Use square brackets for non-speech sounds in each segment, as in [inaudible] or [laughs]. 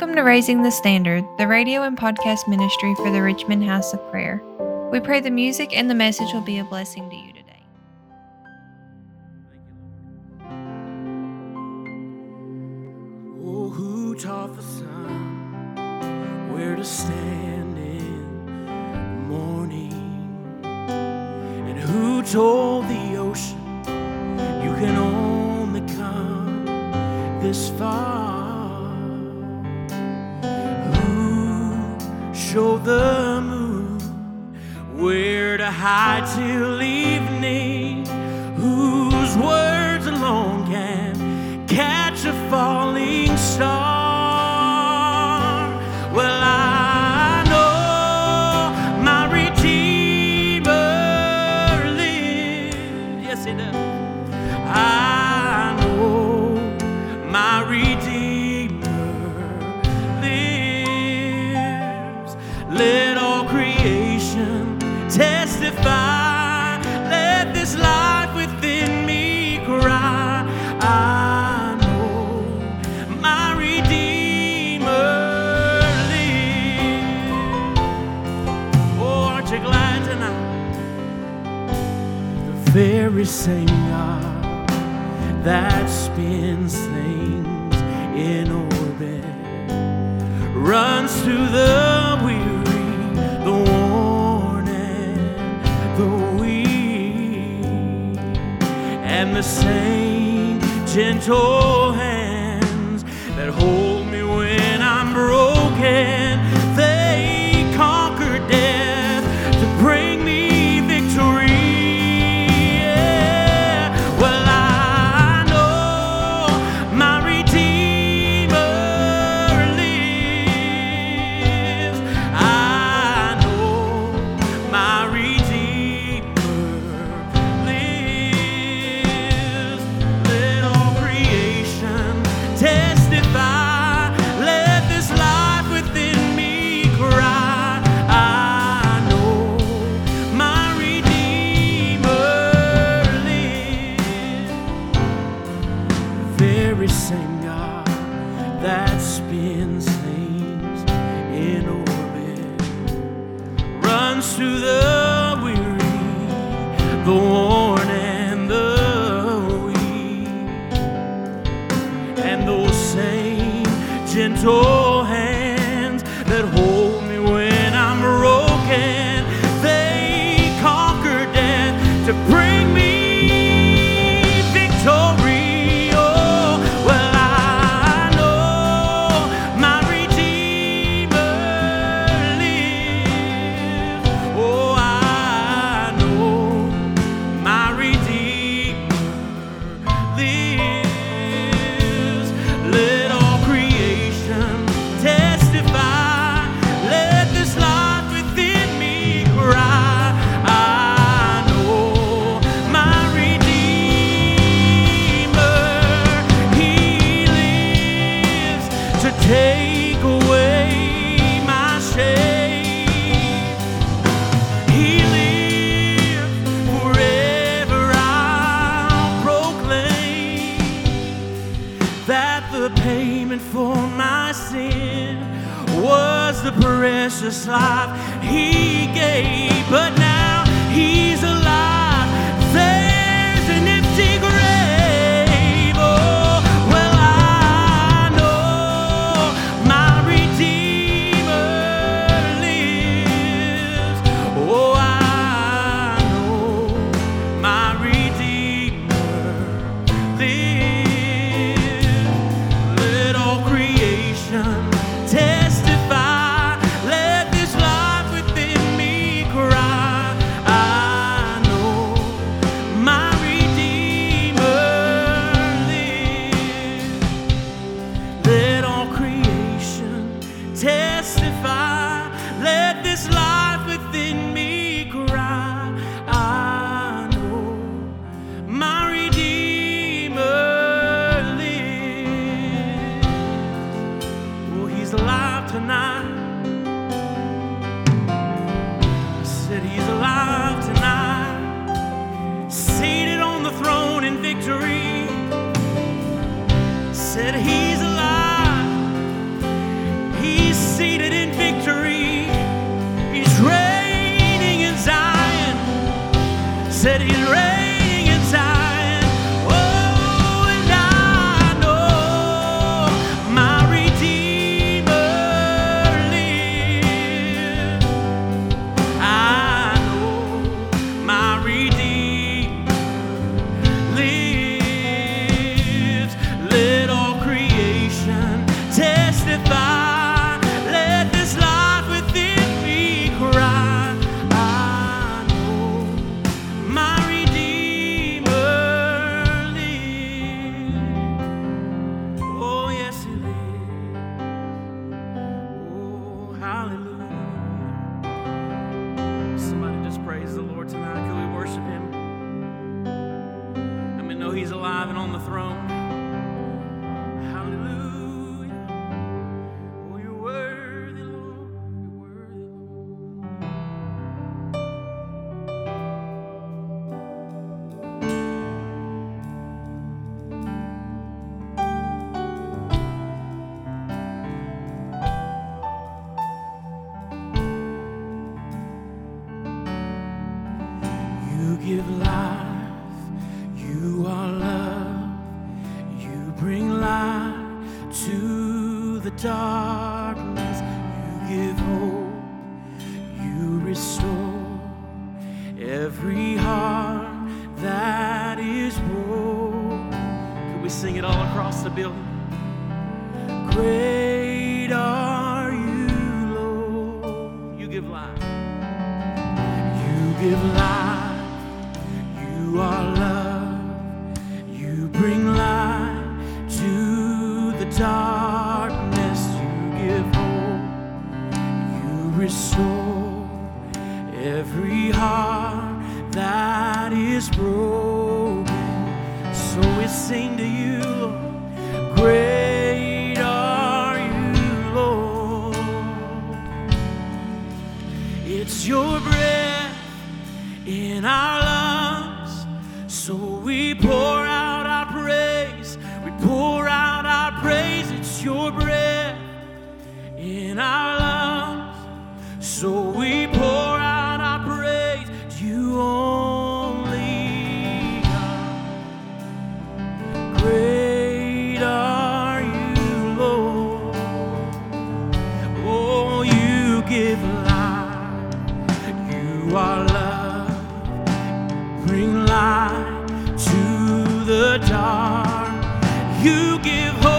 Welcome to Raising the Standard, the radio and podcast ministry for the Richmond House of Prayer. We pray the music and the message will be a blessing to you today. Oh, who taught the sun where to stand in morning? And who told you give hope.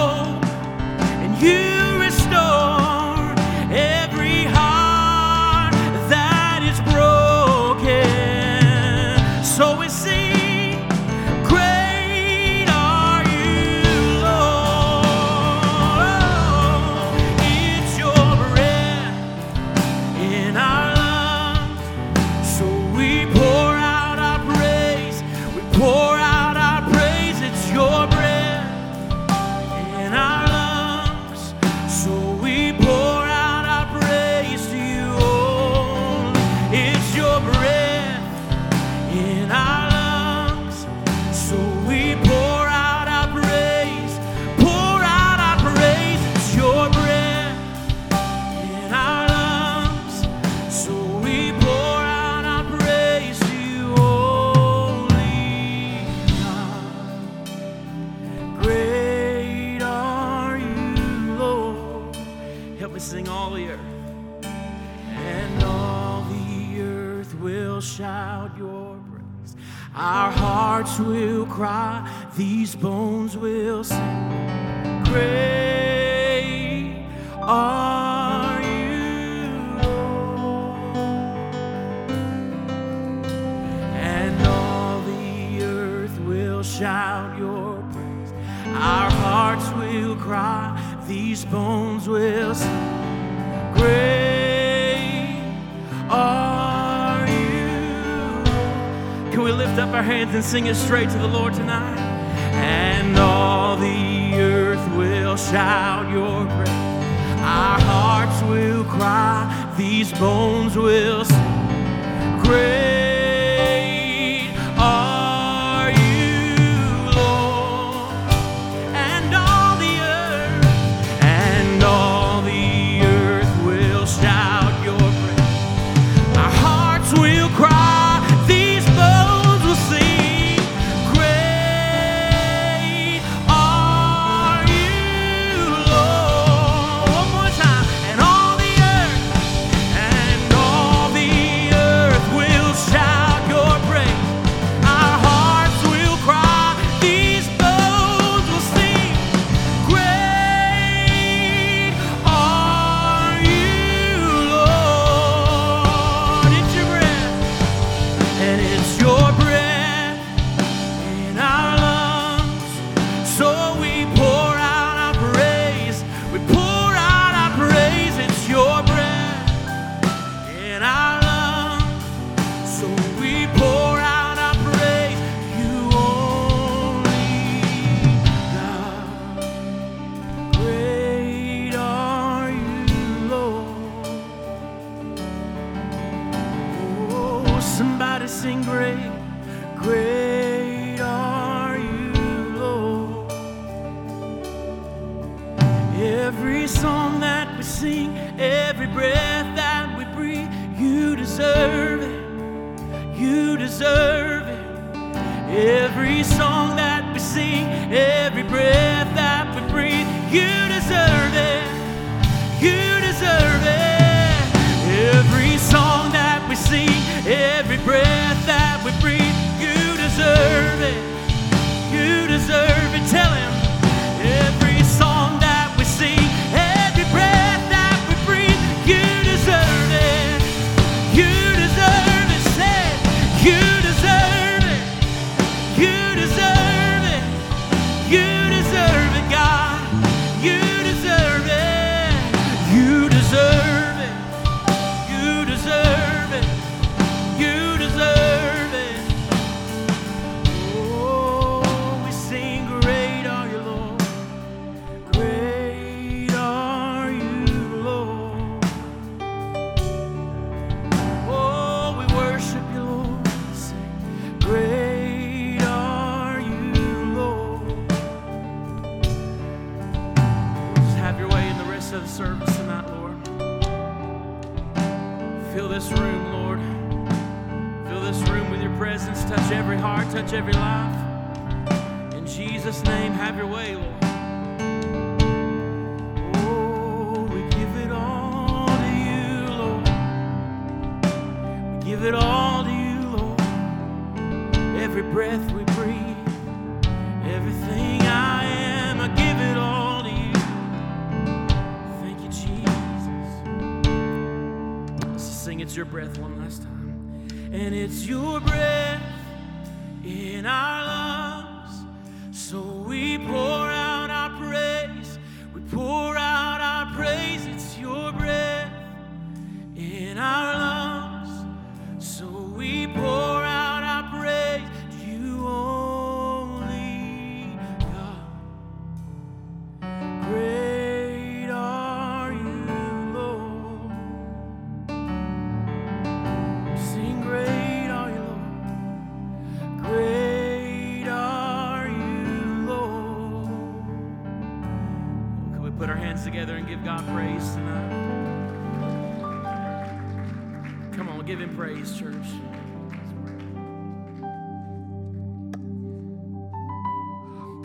These bones will sing. Great are you, and all the earth will shout your praise. Our hearts will cry. These bones will sing. Great are you. Can we lift up our hands and sing it straight to the Lord tonight? and all the earth will shout your praise. Our hearts will cry, these bones will sing. Great.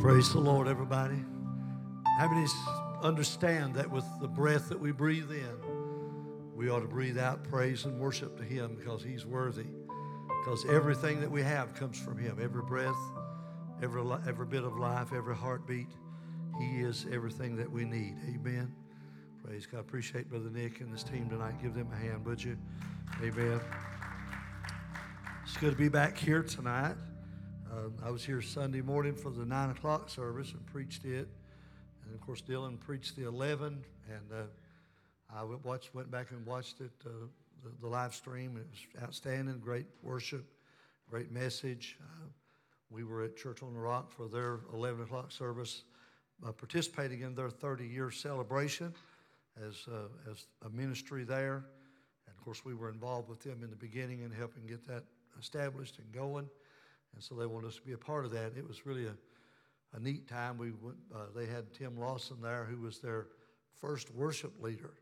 Praise the Lord, everybody. How many understand that with the breath that we breathe in, we ought to breathe out praise and worship to Him because He's worthy? Because everything that we have comes from Him. Every breath, every, every bit of life, every heartbeat, He is everything that we need. Amen. Praise God. Appreciate Brother Nick and his team tonight. Give them a hand, would you? Amen. It's good to be back here tonight. Uh, I was here Sunday morning for the nine o'clock service and preached it, and of course Dylan preached the eleven, and uh, I went watched went back and watched it uh, the, the live stream. It was outstanding, great worship, great message. Uh, we were at Church on the Rock for their eleven o'clock service, uh, participating in their thirty year celebration as uh, as a ministry there. And of course, we were involved with them in the beginning and helping get that established and going. And so they wanted us to be a part of that. It was really a, a neat time. We went, uh, they had Tim Lawson there, who was their first worship leader.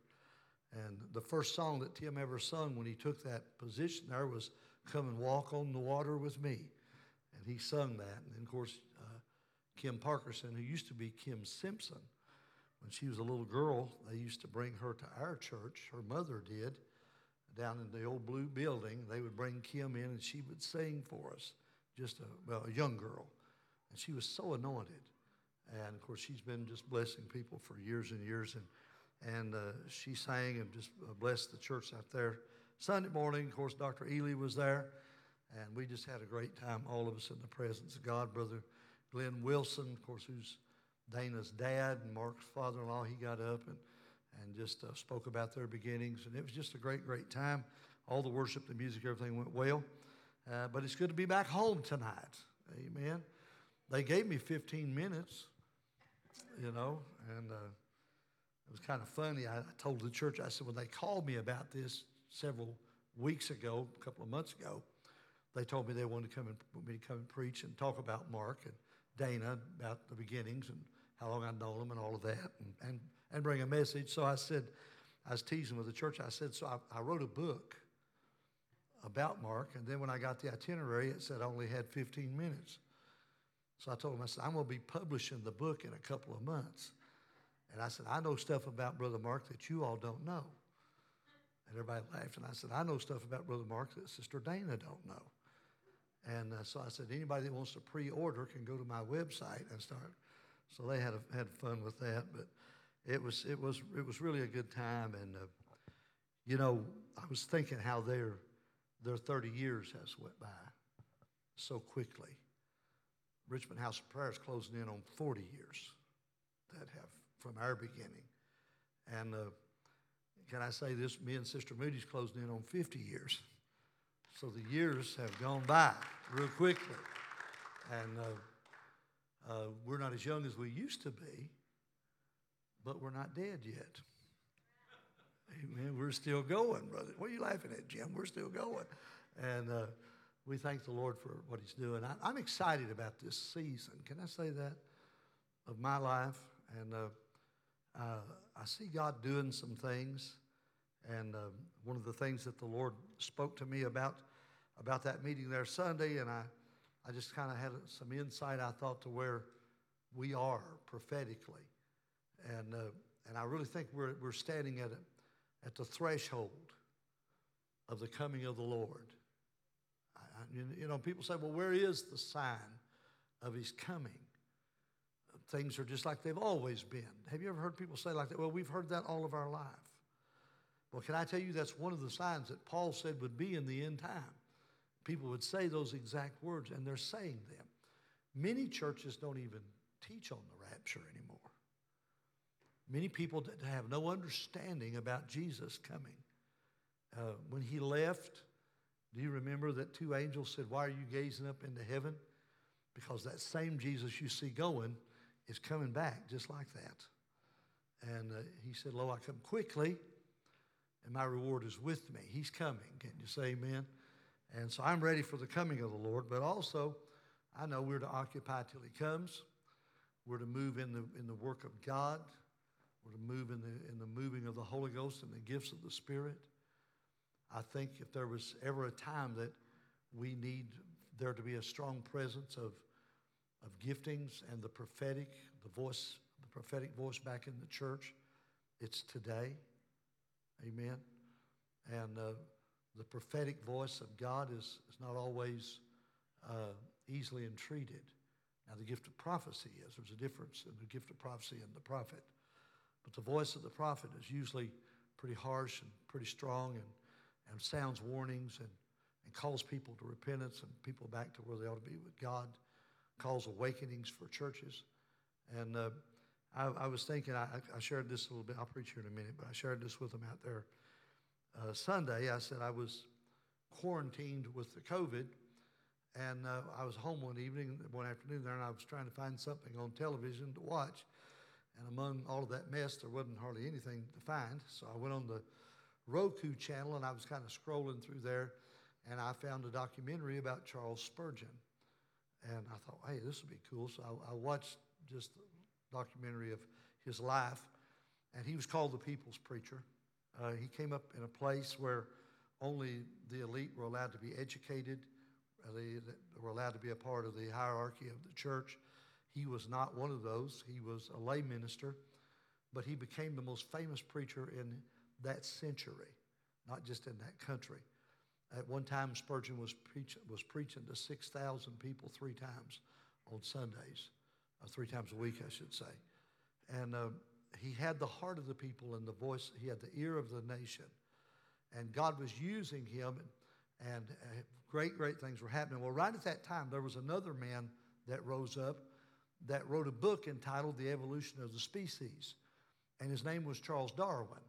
And the first song that Tim ever sung when he took that position there was Come and Walk on the Water with Me. And he sung that. And then, of course, uh, Kim Parkerson, who used to be Kim Simpson, when she was a little girl, they used to bring her to our church. Her mother did, down in the old blue building. They would bring Kim in and she would sing for us, just a, well, a young girl. And she was so anointed. And of course, she's been just blessing people for years and years. And, and uh, she sang and just uh, blessed the church out there. Sunday morning, of course, Dr. Ely was there. And we just had a great time, all of us in the presence of God. Brother Glenn Wilson, of course, who's Dana's dad and Mark's father in law, he got up and, and just uh, spoke about their beginnings. And it was just a great, great time. All the worship, the music, everything went well. Uh, but it's good to be back home tonight. Amen. They gave me 15 minutes, you know, and uh, it was kind of funny. I, told the church, I said, when they called me about this several weeks ago, a couple of months ago, they told me they wanted to come and want me to come and preach and talk about Mark and Dana about the beginnings and how long I'd known them and all of that and, and, and bring a message. So I said, I was teasing with the church. I said, so I, I wrote a book about Mark, and then when I got the itinerary, it said I only had 15 minutes. So I told him, I said, I'm going to be publishing the book in a couple of months. And I said, I know stuff about Brother Mark that you all don't know. And everybody laughed. And I said, I know stuff about Brother Mark that Sister Dana don't know. And uh, so I said, anybody that wants to pre-order can go to my website and start. So they had a, had fun with that. But it was it was it was really a good time. And uh, you know, I was thinking how their their 30 years has went by so quickly. Richmond House of Prayer is closing in on 40 years that have from our beginning. And uh, can I say this? Me and Sister Moody's closing in on 50 years. So the years have gone by real quickly. And uh, uh, we're not as young as we used to be, but we're not dead yet. Amen. We're still going, brother. What are you laughing at, Jim? We're still going. And uh, we thank the Lord for what He's doing. I, am excited about this season. Can I say that? Of my life. And uh, uh, I see God doing some things. And uh, one of the things that the Lord spoke to me about about that meeting there Sunday, and I, I just kind of had some insight, I thought, to where we are prophetically. And, uh, and I really think we're, we're standing at, a, at the threshold of the coming of the Lord. I, you know, people say, well, where is the sign of his coming? Things are just like they've always been. Have you ever heard people say like that? Well, we've heard that all of our life. Well, can I tell you that's one of the signs that Paul said would be in the end time? People would say those exact words, and they're saying them. Many churches don't even teach on the rapture anymore. Many people have no understanding about Jesus coming. Uh, when he left, do you remember that two angels said, Why are you gazing up into heaven? Because that same Jesus you see going is coming back just like that. And uh, he said, Lo, I come quickly, and my reward is with me. He's coming. Can you say amen? And so I'm ready for the coming of the Lord, but also I know we're to occupy till he comes. We're to move in the, in the work of God. We're to move in the, in the moving of the Holy Ghost and the gifts of the Spirit. I think if there was ever a time that we need there to be a strong presence of, of giftings and the prophetic, the voice, the prophetic voice back in the church, it's today. Amen. And uh, the prophetic voice of God is, is not always uh, easily entreated. Now, the gift of prophecy is. There's a difference in the gift of prophecy and the prophet. But the voice of the prophet is usually pretty harsh and pretty strong and, and sounds warnings and, and calls people to repentance and people back to where they ought to be with God, calls awakenings for churches. And uh, I, I, was thinking, I, I, shared this a little bit, I'll preach here in a minute, but I shared this with them out there uh, Sunday. I said I was quarantined with the COVID. And uh, I was home one evening, one afternoon there, and I was trying to find something on television to watch. And among all of that mess, there wasn't hardly anything to find. So I went on the Roku channel and I was kind of scrolling through there and I found a documentary about Charles Spurgeon. And I thought, hey, this would be cool. So I, I watched just the documentary of his life. And he was called the People's Preacher. Uh, he came up in a place where only the elite were allowed to be educated, uh, they, they were allowed to be a part of the hierarchy of the church. He was not one of those. He was a lay minister, but he became the most famous preacher in that century, not just in that country. At one time, Spurgeon was, preach, was preaching to 6,000 people three times on Sundays, uh, three times a week, I should say. And uh, he had the heart of the people and the voice, he had the ear of the nation. And God was using him, and, and uh, great, great things were happening. Well, right at that time, there was another man that rose up that wrote a book entitled The Evolution of the Species. And his name was Charles Darwin.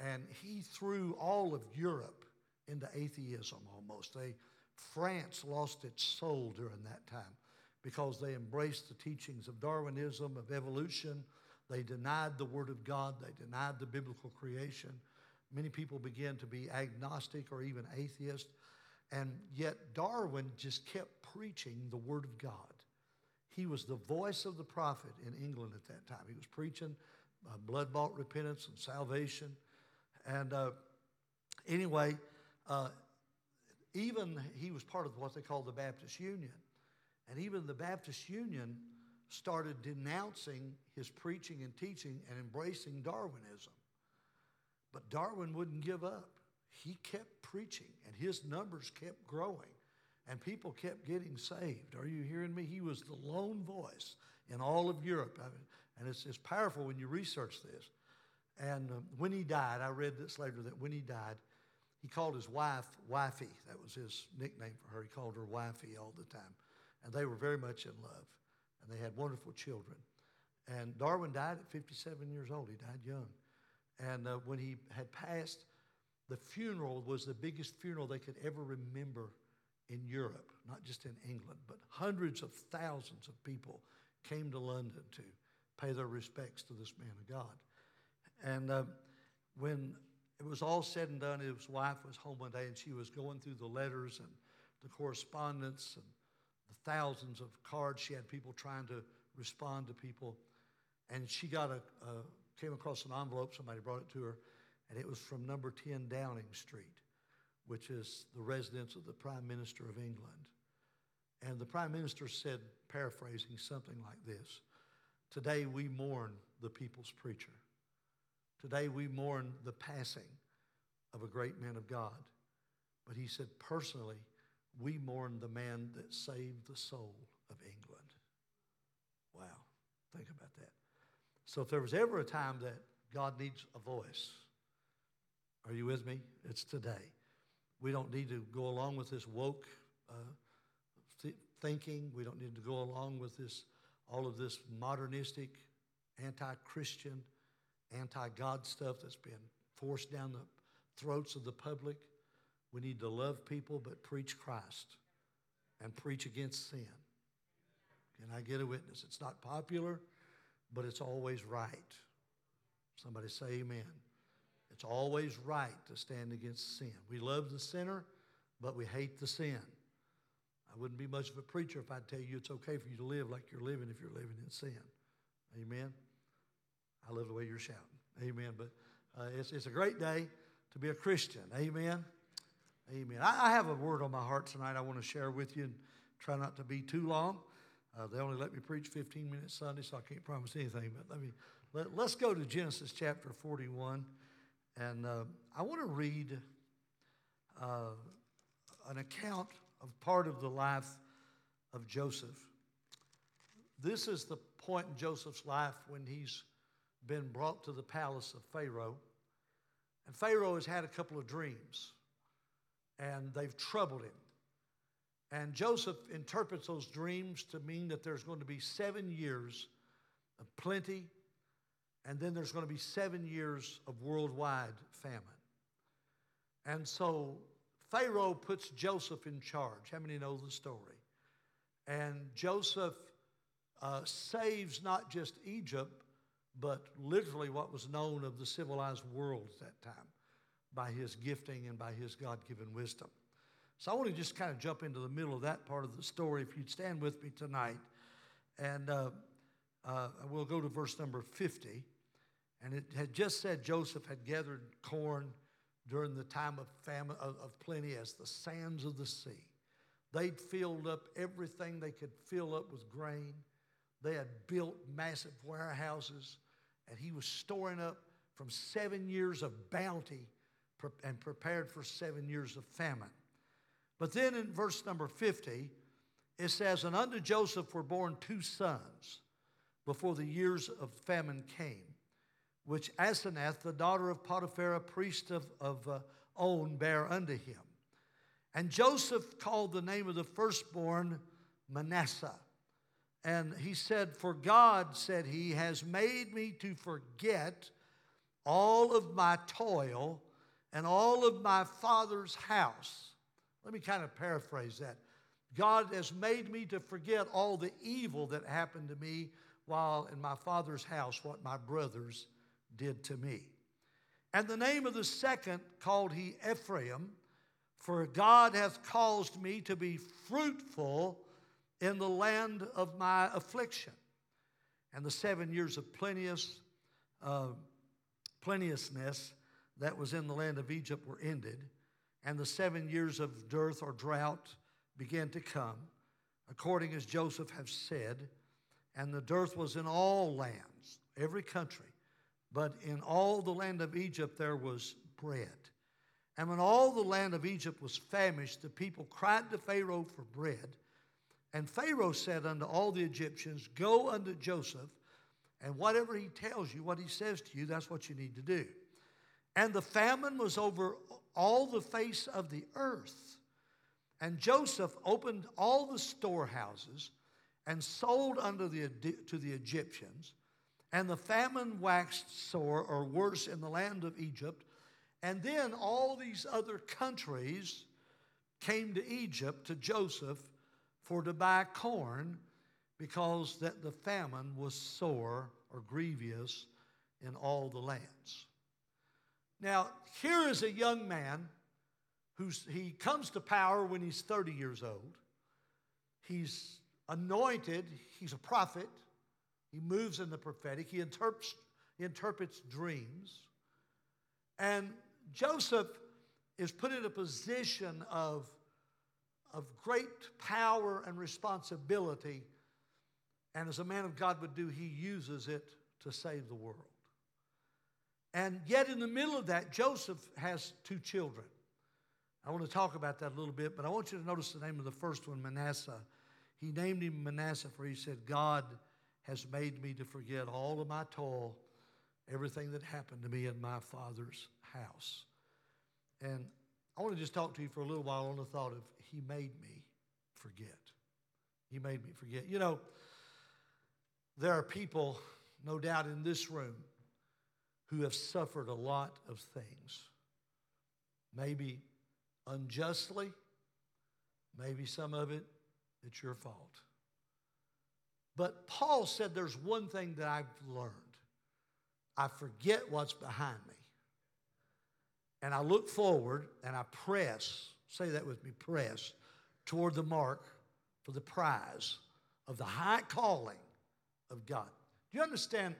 And he threw all of Europe into atheism almost. They, France lost its soul during that time because they embraced the teachings of Darwinism, of evolution. They denied the Word of God, they denied the biblical creation. Many people began to be agnostic or even atheist. And yet Darwin just kept preaching the Word of God. He was the voice of the prophet in England at that time. He was preaching uh, blood bought repentance and salvation. And uh, anyway, uh, even he was part of what they called the Baptist Union. And even the Baptist Union started denouncing his preaching and teaching and embracing Darwinism. But Darwin wouldn't give up. He kept preaching, and his numbers kept growing, and people kept getting saved. Are you hearing me? He was the lone voice in all of Europe. I mean, and it's, it's powerful when you research this. And um, when he died, I read this later that when he died, he called his wife Wifey. That was his nickname for her. He called her Wifey all the time. And they were very much in love. And they had wonderful children. And Darwin died at 57 years old. He died young. And uh, when he had passed, the funeral was the biggest funeral they could ever remember in Europe, not just in England, but hundreds of thousands of people came to London to pay their respects to this man of God. And uh, when it was all said and done, his wife was home one day and she was going through the letters and the correspondence and the thousands of cards she had people trying to respond to people. And she got a, a came across an envelope, somebody brought it to her, and it was from number 10 Downing Street, which is the residence of the Prime Minister of England. And the Prime Minister said, paraphrasing something like this Today we mourn the people's preacher. Today we mourn the passing of a great man of God. But he said, personally, we mourn the man that saved the soul of England. Wow, think about that. So if there was ever a time that God needs a voice, are you with me? It's today. We don't need to go along with this woke uh, th- thinking. We don't need to go along with this all of this modernistic, anti Christian, anti God stuff that's been forced down the throats of the public. We need to love people but preach Christ and preach against sin. Can I get a witness? It's not popular, but it's always right. Somebody say amen. It's always right to stand against sin. We love the sinner, but we hate the sin. I wouldn't be much of a preacher if I'd tell you it's okay for you to live like you're living if you're living in sin. Amen. I love the way you're shouting. Amen. But uh, it's, it's a great day to be a Christian. Amen. Amen. I, I, have a word on my heart tonight I want to share with you and try not to be too long. Uh, they only let me preach 15 minutes Sunday, so I can't promise anything. But let me let, us go to Genesis chapter 41, and uh, I want to read uh, an account of part of the life of Joseph. This is the point in Joseph's life when he's been brought to the palace of Pharaoh. And Pharaoh has had a couple of dreams, and they've troubled him. And Joseph interprets those dreams to mean that there's going to be seven years of plenty, and then there's going to be seven years of worldwide famine. And so Pharaoh puts Joseph in charge. How many know the story? And Joseph uh, saves not just Egypt, but literally what was known of the civilized world at that time by his gifting and by his God given wisdom. So I want to just kind of jump into the middle of that part of the story. If you'd stand with me tonight, and uh, uh, we'll go to verse number 50. And it had just said Joseph had gathered corn during the time of famine of, plenty as the sands of the sea. They'd filled up everything they could fill up with grain. They had built massive warehouses, and he was storing up from seven years of bounty and prepared for seven years of famine. But then in verse number 50, it says, And unto Joseph were born two sons before the years of famine came which Asenath, the daughter of Potiphar, a priest of, of uh, On, bare unto him. And Joseph called the name of the firstborn Manasseh. And he said, For God, said he, has made me to forget all of my toil and all of my father's house. Let me kind of paraphrase that. God has made me to forget all the evil that happened to me while in my father's house, what my brothers did to me. And the name of the second called he Ephraim, For God hath caused me to be fruitful in the land of my affliction. And the seven years of plenteous, uh, plenteousness that was in the land of Egypt were ended, and the seven years of dearth or drought began to come, according as Joseph have said. And the dearth was in all lands, every country, but in all the land of Egypt there was bread. And when all the land of Egypt was famished, the people cried to Pharaoh for bread. And Pharaoh said unto all the Egyptians, Go unto Joseph, and whatever he tells you, what he says to you, that's what you need to do. And the famine was over all the face of the earth. And Joseph opened all the storehouses and sold unto the, to the Egyptians. And the famine waxed sore or worse in the land of Egypt. And then all these other countries came to Egypt to Joseph for to buy corn because that the famine was sore or grievous in all the lands. Now, here is a young man who's he comes to power when he's 30 years old. He's anointed, he's a prophet. He moves in the prophetic. He interprets, interprets dreams. And Joseph is put in a position of, of great power and responsibility. And as a man of God would do, he uses it to save the world. And yet, in the middle of that, Joseph has two children. I want to talk about that a little bit, but I want you to notice the name of the first one, Manasseh. He named him Manasseh, for he said, God has made me to forget all of my toil, everything that happened to me in my father's house. And I want to just talk to you for a little while on the thought of He made me forget. He made me forget. You know, there are people, no doubt, in this room who have suffered a lot of things. Maybe unjustly, maybe some of it, it's your fault. But Paul said there's one thing that I've learned I forget what's behind me. And I look forward and I press, say that with me, press toward the mark for the prize of the high calling of God. Do you understand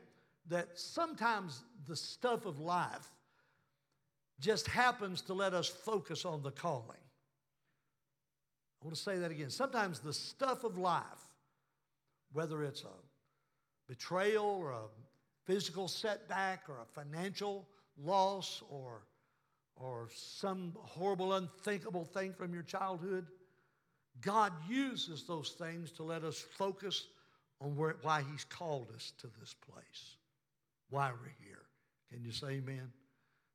that sometimes the stuff of life just happens to let us focus on the calling? I want to say that again. Sometimes the stuff of life whether it's a betrayal or a physical setback or a financial loss or, or some horrible, unthinkable thing from your childhood, God uses those things to let us focus on where, why He's called us to this place, why we're here. Can you say amen?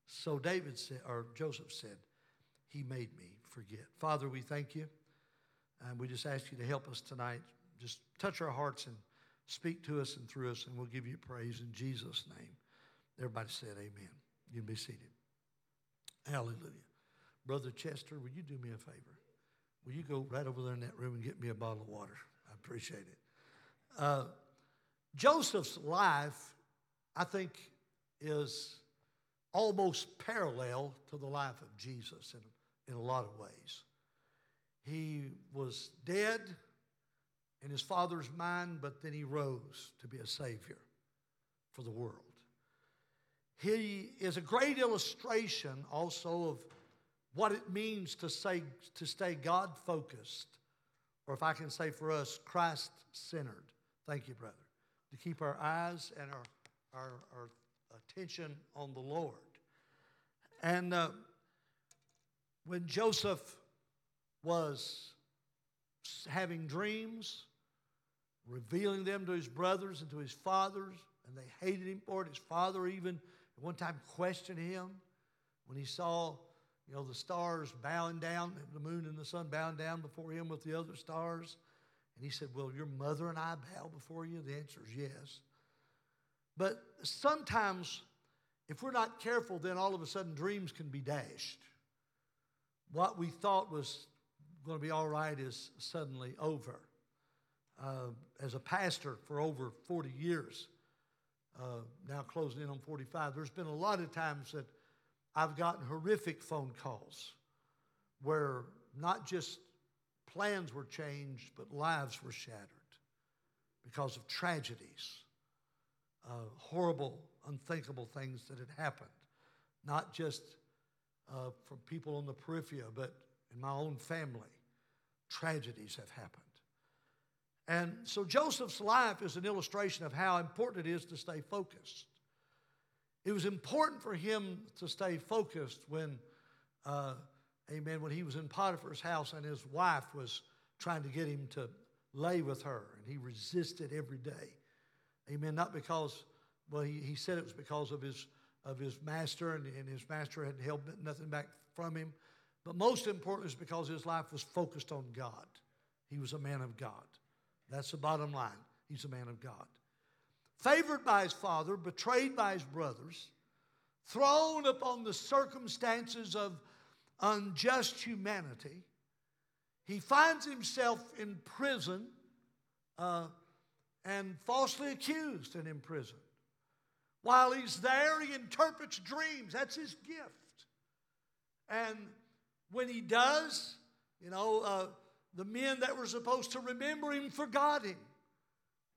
So David said, or Joseph said, He made me forget. Father, we thank you. And we just ask you to help us tonight just touch our hearts and speak to us and through us, and we'll give you praise in Jesus' name. Everybody said amen. You can be seated. Hallelujah. Brother Chester, will you do me a favor? Will you go right over there in that room and get me a bottle of water? I appreciate it. Uh, Joseph's life, I think, is almost parallel to the life of Jesus in, in a lot of ways. He was dead in his father's mind, but then he rose to be a savior for the world. He is a great illustration also of what it means to say to stay God focused, or if I can say for us, Christ centered. Thank you, brother. To keep our eyes and our, our, our attention on the Lord. And uh, when Joseph was having dreams, revealing them to his brothers and to his fathers, and they hated him for it. His father even at one time questioned him when he saw, you know, the stars bowing down, the moon and the sun bowing down before him with the other stars. And he said, Well, your mother and I bow before you? The answer is yes. But sometimes, if we're not careful, then all of a sudden dreams can be dashed. What we thought was going to be all right is suddenly over. Uh, as a pastor for over 40 years, uh, now closing in on 45, there's been a lot of times that I've gotten horrific phone calls where not just plans were changed, but lives were shattered because of tragedies, uh, horrible, unthinkable things that had happened, not just uh, from people on the periphery, but in my own family. Tragedies have happened. And so Joseph's life is an illustration of how important it is to stay focused. It was important for him to stay focused when, uh, amen, when he was in Potiphar's house and his wife was trying to get him to lay with her, and he resisted every day. Amen. Not because, well, he, he said it was because of his of his master, and, and his master had held nothing back from him. But most important is because his life was focused on God. He was a man of God. That's the bottom line. He's a man of God. Favored by his father, betrayed by his brothers, thrown upon the circumstances of unjust humanity, he finds himself in prison uh, and falsely accused and imprisoned. While he's there, he interprets dreams. That's his gift. And when he does, you know, uh, the men that were supposed to remember him forgot him.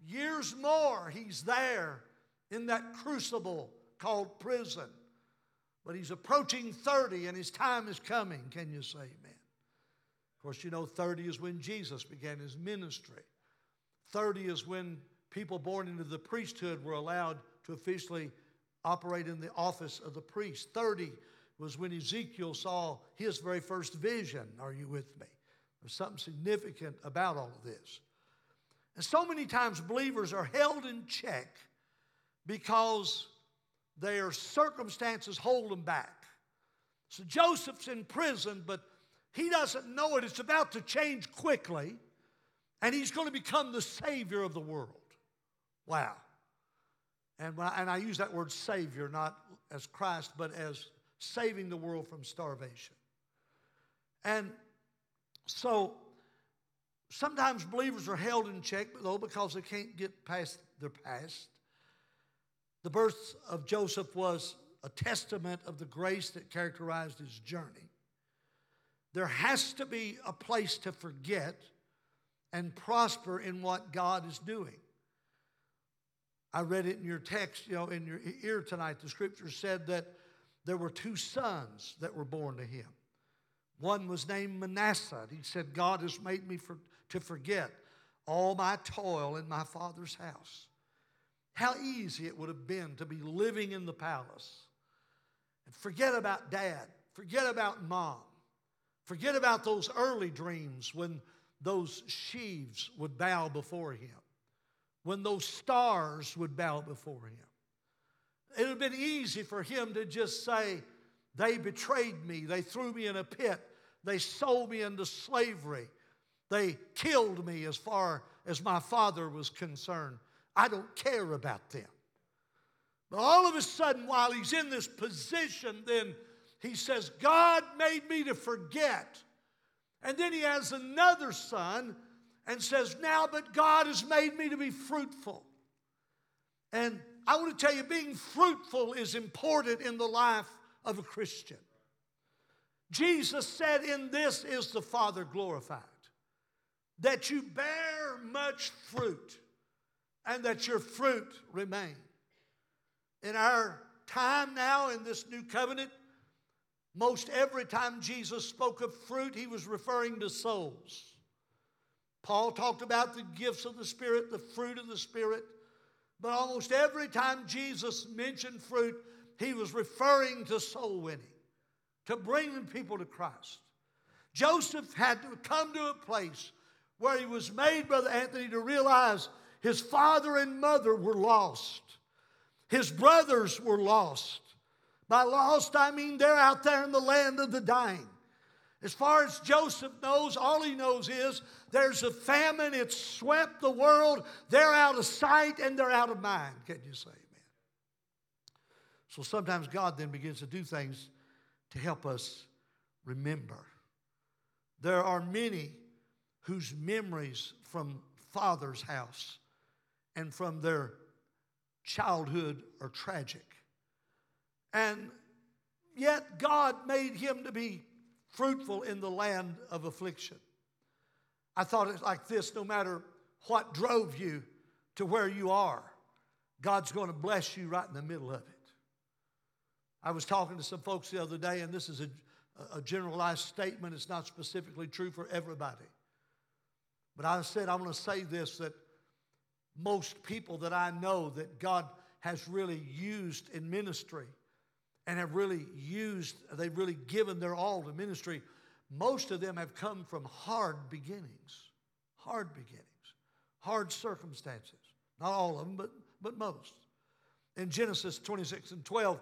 Years more, he's there in that crucible called prison. But he's approaching 30 and his time is coming. Can you say amen? Of course, you know, 30 is when Jesus began his ministry. 30 is when people born into the priesthood were allowed to officially operate in the office of the priest. 30 was when Ezekiel saw his very first vision. Are you with me? There's something significant about all of this. And so many times believers are held in check because their circumstances hold them back. So Joseph's in prison, but he doesn't know it. It's about to change quickly, and he's going to become the Savior of the world. Wow. And, I, and I use that word Savior not as Christ, but as saving the world from starvation. And so sometimes believers are held in check, though, because they can't get past their past. The birth of Joseph was a testament of the grace that characterized his journey. There has to be a place to forget and prosper in what God is doing. I read it in your text, you know, in your ear tonight. The scripture said that there were two sons that were born to him. One was named Manasseh. He said, God has made me for, to forget all my toil in my father's house. How easy it would have been to be living in the palace and forget about dad, forget about mom, forget about those early dreams when those sheaves would bow before him when those stars would bow before him. It would have been easy for him to just say, They betrayed me, they threw me in a pit, they sold me into slavery, they killed me as far as my father was concerned. I don't care about them. But all of a sudden, while he's in this position, then he says, God made me to forget. And then he has another son and says, Now, but God has made me to be fruitful. And I want to tell you, being fruitful is important in the life of a Christian. Jesus said, In this is the Father glorified, that you bear much fruit and that your fruit remain. In our time now in this new covenant, most every time Jesus spoke of fruit, he was referring to souls. Paul talked about the gifts of the Spirit, the fruit of the Spirit. But almost every time Jesus mentioned fruit, he was referring to soul winning, to bringing people to Christ. Joseph had to come to a place where he was made, Brother Anthony, to realize his father and mother were lost. His brothers were lost. By lost, I mean they're out there in the land of the dying. As far as Joseph knows, all he knows is there's a famine, it's swept the world, they're out of sight and they're out of mind. Can you say amen? So sometimes God then begins to do things to help us remember. There are many whose memories from father's house and from their childhood are tragic. And yet God made him to be fruitful in the land of affliction. I thought it like this no matter what drove you to where you are, God's going to bless you right in the middle of it. I was talking to some folks the other day, and this is a, a generalized statement. It's not specifically true for everybody. But I said, I'm going to say this that most people that I know that God has really used in ministry and have really used, they've really given their all to ministry, most of them have come from hard beginnings. Hard beginnings, hard circumstances. Not all of them, but, but most. In Genesis 26 and 12,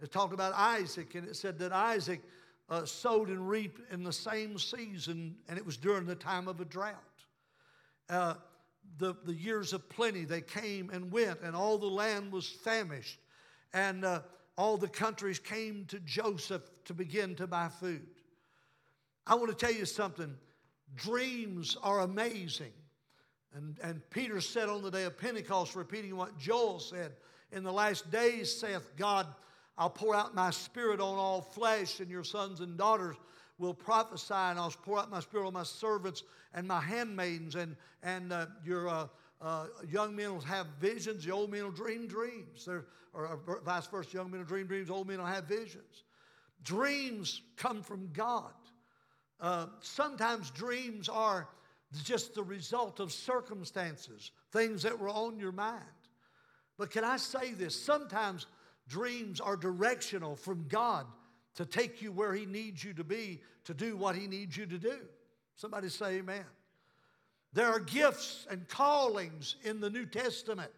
it talked about Isaac, and it said that Isaac uh, sowed and reaped in the same season, and it was during the time of a drought. Uh, the, the years of plenty, they came and went, and all the land was famished, and uh, all the countries came to Joseph to begin to buy food. I want to tell you something dreams are amazing. And, and Peter said on the day of Pentecost, repeating what Joel said, In the last days, saith God, I'll pour out my spirit on all flesh, and your sons and daughters will prophesy, and I'll pour out my spirit on my servants and my handmaidens, and, and uh, your uh, uh, young men will have visions, the old men will dream dreams. or, or vice versa, young men will dream dreams, old men will have visions. Dreams come from God. Uh, sometimes dreams are just the result of circumstances, things that were on your mind. But can I say this? Sometimes Dreams are directional from God to take you where He needs you to be to do what He needs you to do. Somebody say amen. There are gifts and callings in the New Testament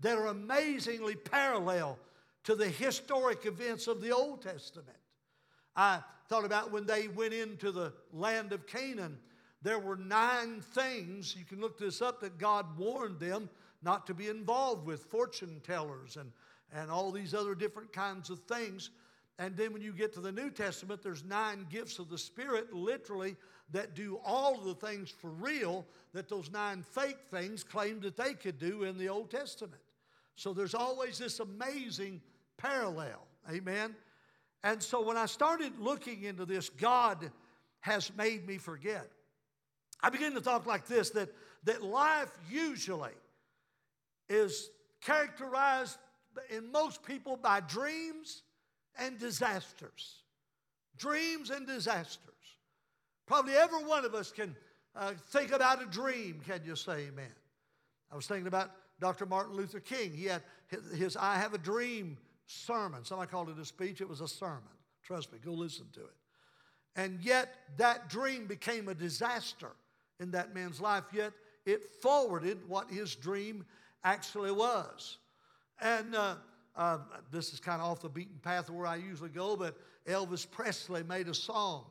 that are amazingly parallel to the historic events of the Old Testament. I thought about when they went into the land of Canaan, there were nine things, you can look this up, that God warned them not to be involved with fortune tellers and and all these other different kinds of things. And then when you get to the New Testament, there's nine gifts of the Spirit, literally, that do all of the things for real that those nine fake things claimed that they could do in the Old Testament. So there's always this amazing parallel. Amen. And so when I started looking into this, God has made me forget. I began to talk like this that, that life usually is characterized in most people by dreams and disasters. Dreams and disasters. Probably every one of us can uh, think about a dream. Can you say amen? I was thinking about Dr. Martin Luther King. He had his, his I Have a Dream sermon. Somebody called it a speech, it was a sermon. Trust me, go listen to it. And yet, that dream became a disaster in that man's life, yet, it forwarded what his dream actually was. And uh, uh, this is kind of off the beaten path of where I usually go, but Elvis Presley made a song,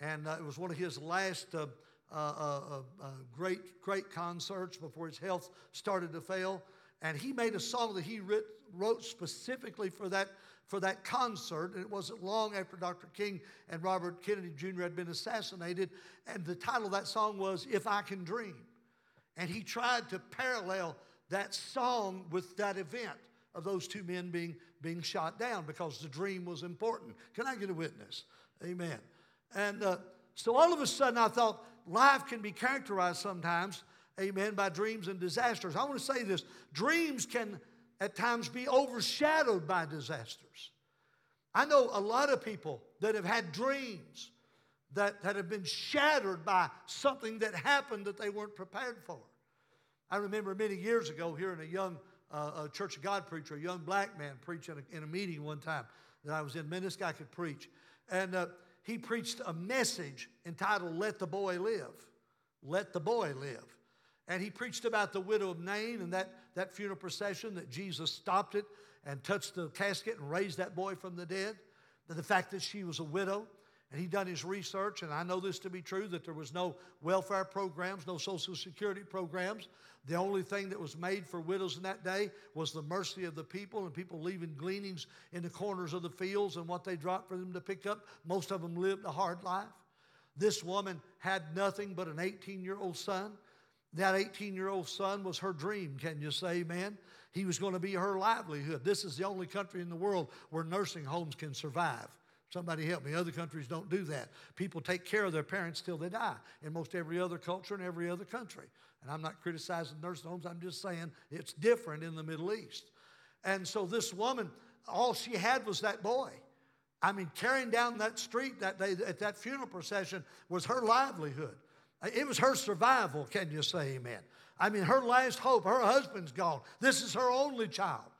and uh, it was one of his last uh, uh, uh, great, great concerts before his health started to fail. And he made a song that he writ, wrote specifically for that, for that concert. And it wasn't long after Dr. King and Robert Kennedy Jr. had been assassinated. And the title of that song was If I Can Dream. And he tried to parallel that song with that event of those two men being, being shot down because the dream was important. Can I get a witness? Amen. And uh, so all of a sudden I thought life can be characterized sometimes, amen, by dreams and disasters. I want to say this dreams can at times be overshadowed by disasters. I know a lot of people that have had dreams that, that have been shattered by something that happened that they weren't prepared for. I remember many years ago hearing a young uh, a Church of God preacher, a young black man, preach in a, in a meeting one time that I was in. Man, this guy could preach. And uh, he preached a message entitled Let the Boy Live. Let the Boy Live. And he preached about the widow of Nain and that, that funeral procession that Jesus stopped it and touched the casket and raised that boy from the dead. The fact that she was a widow. And he'd done his research, and I know this to be true that there was no welfare programs, no Social Security programs. The only thing that was made for widows in that day was the mercy of the people and people leaving gleanings in the corners of the fields and what they dropped for them to pick up. Most of them lived a hard life. This woman had nothing but an 18 year old son. That 18 year old son was her dream. Can you say amen? He was going to be her livelihood. This is the only country in the world where nursing homes can survive. Somebody help me. Other countries don't do that. People take care of their parents till they die in most every other culture and every other country. And I'm not criticizing nursing homes, I'm just saying it's different in the Middle East. And so this woman, all she had was that boy. I mean, carrying down that street that day at that funeral procession was her livelihood. It was her survival, can you say amen? I mean, her last hope, her husband's gone. This is her only child.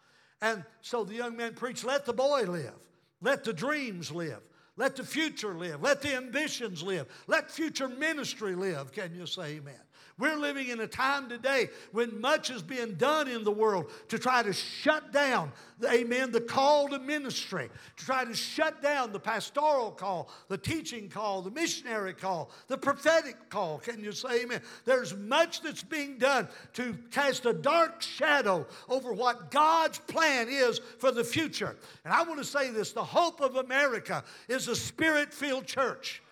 And so the young man preached, let the boy live, let the dreams live, let the future live, let the ambitions live, let future ministry live. Can you say amen? We're living in a time today when much is being done in the world to try to shut down, amen, the call to ministry, to try to shut down the pastoral call, the teaching call, the missionary call, the prophetic call. Can you say amen? There's much that's being done to cast a dark shadow over what God's plan is for the future. And I want to say this the hope of America is a spirit filled church.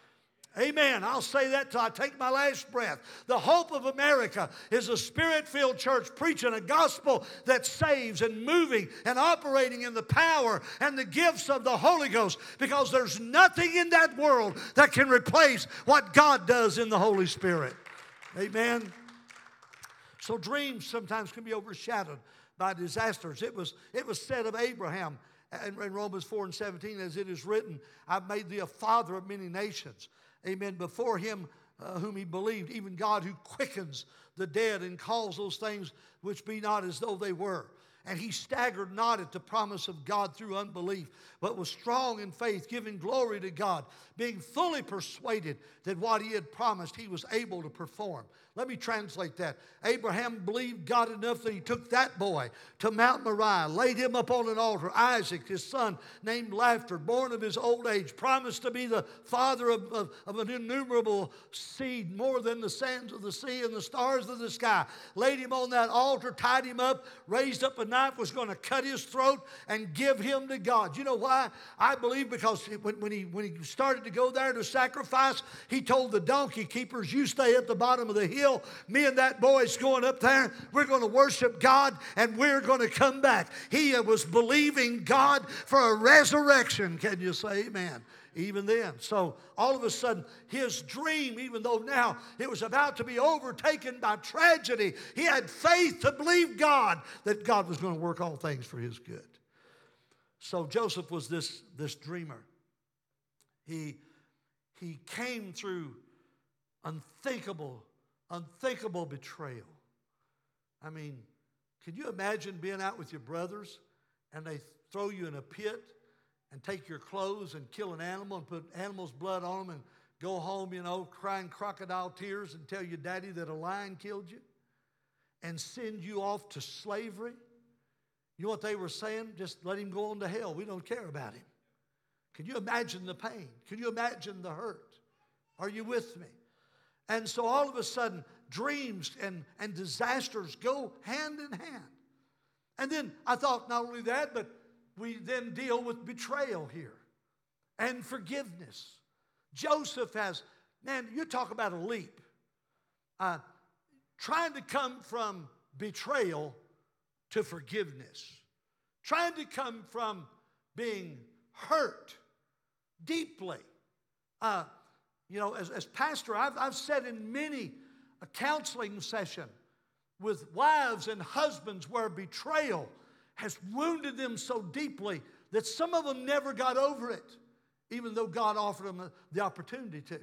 Amen. I'll say that till I take my last breath. The hope of America is a spirit filled church preaching a gospel that saves and moving and operating in the power and the gifts of the Holy Ghost because there's nothing in that world that can replace what God does in the Holy Spirit. Amen. So dreams sometimes can be overshadowed by disasters. It was, it was said of Abraham in Romans 4 and 17, as it is written, I've made thee a father of many nations amen, before him uh, whom he believed, even God who quickens the dead and calls those things which be not as though they were. And he staggered not at the promise of God through unbelief, but was strong in faith, giving glory to God, being fully persuaded that what he had promised he was able to perform. Let me translate that. Abraham believed God enough that he took that boy to Mount Moriah, laid him up on an altar. Isaac, his son, named Laughter, born of his old age, promised to be the father of, of, of an innumerable seed, more than the sands of the sea and the stars of the sky. Laid him on that altar, tied him up, raised up a knife, was going to cut his throat and give him to God. You know why? I believe because when, when, he, when he started to go there to sacrifice, he told the donkey keepers, You stay at the bottom of the hill hill. Me and that boy's going up there. We're going to worship God and we're going to come back. He was believing God for a resurrection. Can you say amen? Even then. So all of a sudden, his dream, even though now it was about to be overtaken by tragedy, he had faith to believe God that God was going to work all things for his good. So Joseph was this, this dreamer. He, he came through unthinkable unthinkable betrayal. I mean, can you imagine being out with your brothers and they throw you in a pit and take your clothes and kill an animal and put animal's blood on them and go home, you know, crying crocodile tears and tell your daddy that a lion killed you and send you off to slavery? You know what they were saying? Just let him go on to hell. We don't care about him. Can you imagine the pain? Can you imagine the hurt? Are you with me? And so all of a sudden, dreams and, and disasters go hand in hand. And then I thought, not only that, but we then deal with betrayal here and forgiveness. Joseph has, man, you talk about a leap. Uh, trying to come from betrayal to forgiveness, trying to come from being hurt deeply. Uh, you know, as, as pastor, I've, I've said in many a counseling session with wives and husbands where betrayal has wounded them so deeply that some of them never got over it, even though God offered them the opportunity to.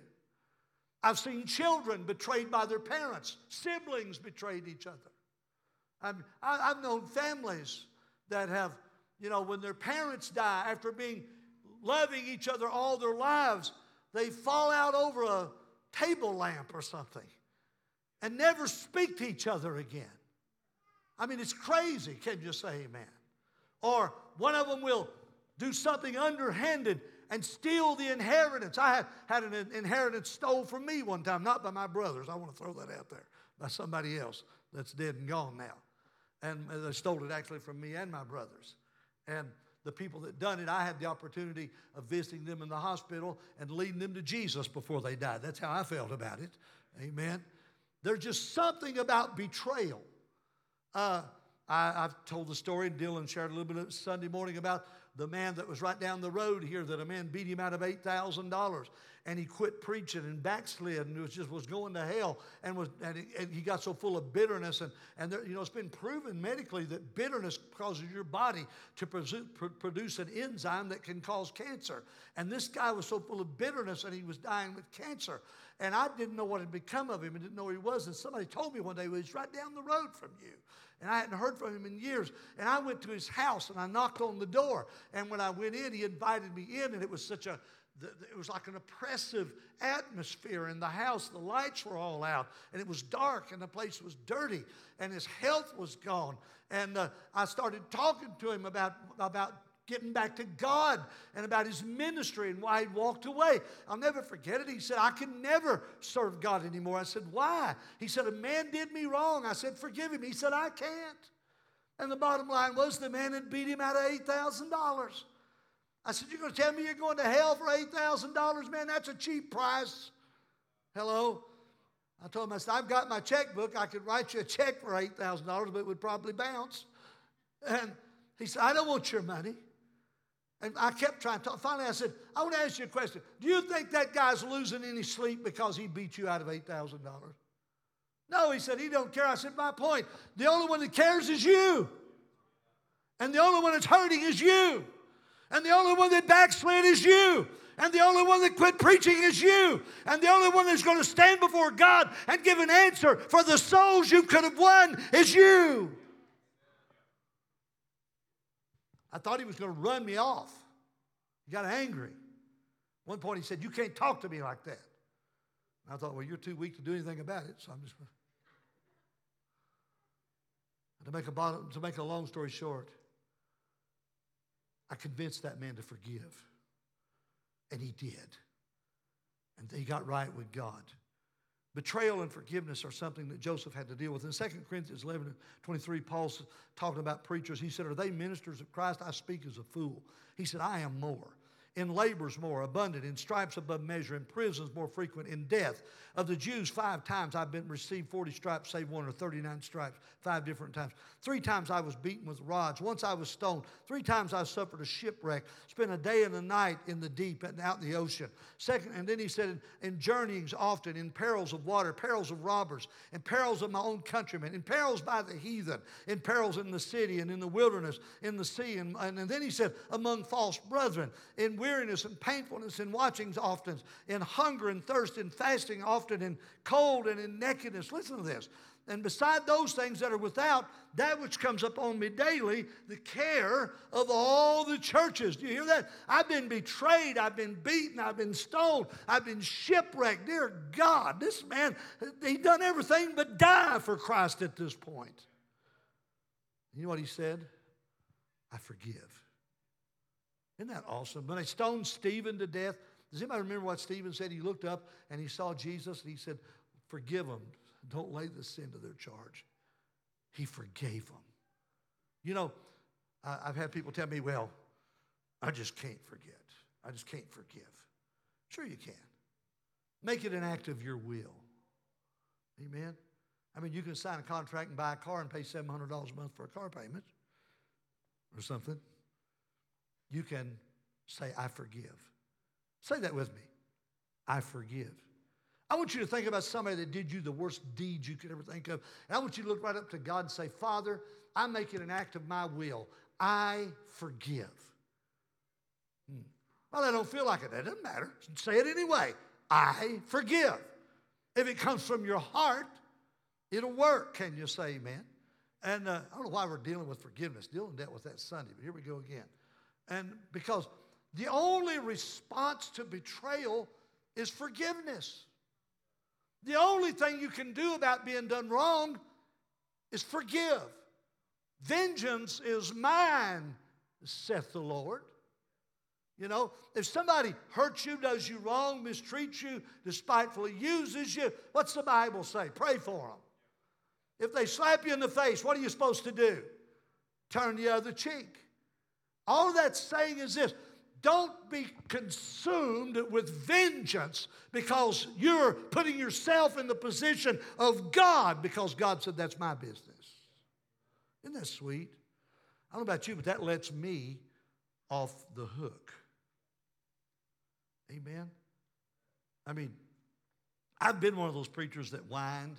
I've seen children betrayed by their parents, siblings betrayed each other. I've, I've known families that have, you know, when their parents die after being loving each other all their lives, they fall out over a table lamp or something and never speak to each other again. I mean, it's crazy. Can you say amen? Or one of them will do something underhanded and steal the inheritance. I had, had an inheritance stole from me one time, not by my brothers. I want to throw that out there, by somebody else that's dead and gone now. And they stole it actually from me and my brothers. And the people that done it, I had the opportunity of visiting them in the hospital and leading them to Jesus before they died. That's how I felt about it. Amen. There's just something about betrayal. Uh, I, have told the story, Dylan shared a little bit of Sunday morning about the man that was right down the road here that a man beat him out of $8,000 and he quit preaching and backslid and was just was going to hell and was and he, and he got so full of bitterness and and there, you know it's been proven medically that bitterness causes your body to produce, produce an enzyme that can cause cancer. And this guy was so full of bitterness and he was dying with cancer. And I didn't know what had become of him and didn't know where he was. And somebody told me one day well, he's right down the road from you and I hadn't heard from him in years. And I went to his house and I knocked on the door. And when I went in, he invited me in, and it was such a it was like an oppressive atmosphere in the house. The lights were all out, and it was dark, and the place was dirty, and his health was gone. And uh, I started talking to him about, about getting back to God and about his ministry and why he'd walked away. I'll never forget it. He said, I can never serve God anymore. I said, Why? He said, A man did me wrong. I said, Forgive him. He said, I can't. And the bottom line was the man had beat him out of $8,000. I said, You're going to tell me you're going to hell for $8,000? Man, that's a cheap price. Hello? I told him, I said, I've got my checkbook. I could write you a check for $8,000, but it would probably bounce. And he said, I don't want your money. And I kept trying to talk. Finally, I said, I want to ask you a question. Do you think that guy's losing any sleep because he beat you out of $8,000? No, he said, he don't care. I said, my point, the only one that cares is you. And the only one that's hurting is you. And the only one that backslid is you. And the only one that quit preaching is you. And the only one that's going to stand before God and give an answer for the souls you could have won is you. I thought he was going to run me off. He got angry. One point he said, You can't talk to me like that. And I thought, Well, you're too weak to do anything about it, so I'm just. To make a, bottom, to make a long story short, I convinced that man to forgive. And he did. And he got right with God. Betrayal and forgiveness are something that Joseph had to deal with. In 2 Corinthians 11 23, Paul's talking about preachers. He said, Are they ministers of Christ? I speak as a fool. He said, I am more in labors more abundant, in stripes above measure, in prisons more frequent, in death. Of the Jews, five times I've been received 40 stripes, save one, or 39 stripes, five different times. Three times I was beaten with rods. Once I was stoned. Three times I suffered a shipwreck. Spent a day and a night in the deep and out in the ocean. Second, and then he said, in, in journeyings often, in perils of water, perils of robbers, in perils of my own countrymen, in perils by the heathen, in perils in the city and in the wilderness, in the sea. And, and, and then he said, among false brethren, in weariness and painfulness and watchings often, in hunger and thirst and fasting often, in cold and in nakedness. Listen to this. And beside those things that are without, that which comes upon me daily, the care of all the churches. Do you hear that? I've been betrayed, I've been beaten, I've been stoned, I've been shipwrecked. Dear God, this man, he done everything but die for Christ at this point. You know what he said? I forgive. Isn't that awesome? When they stoned Stephen to death, does anybody remember what Stephen said? He looked up and he saw Jesus and he said, Forgive them. Don't lay the sin to their charge. He forgave them. You know, I've had people tell me, Well, I just can't forget. I just can't forgive. Sure, you can. Make it an act of your will. Amen. I mean, you can sign a contract and buy a car and pay $700 a month for a car payment or something you can say, I forgive. Say that with me. I forgive. I want you to think about somebody that did you the worst deed you could ever think of. And I want you to look right up to God and say, Father, I make it an act of my will. I forgive. Hmm. Well, I don't feel like it. That doesn't matter. Say it anyway. I forgive. If it comes from your heart, it'll work. Can you say amen? And uh, I don't know why we're dealing with forgiveness. Dealing dealt with that Sunday, but here we go again. And because the only response to betrayal is forgiveness. The only thing you can do about being done wrong is forgive. Vengeance is mine, saith the Lord. You know, if somebody hurts you, does you wrong, mistreats you, despitefully uses you, what's the Bible say? Pray for them. If they slap you in the face, what are you supposed to do? Turn the other cheek. All that's saying is this don't be consumed with vengeance because you're putting yourself in the position of God because God said, That's my business. Isn't that sweet? I don't know about you, but that lets me off the hook. Amen. I mean, I've been one of those preachers that whined,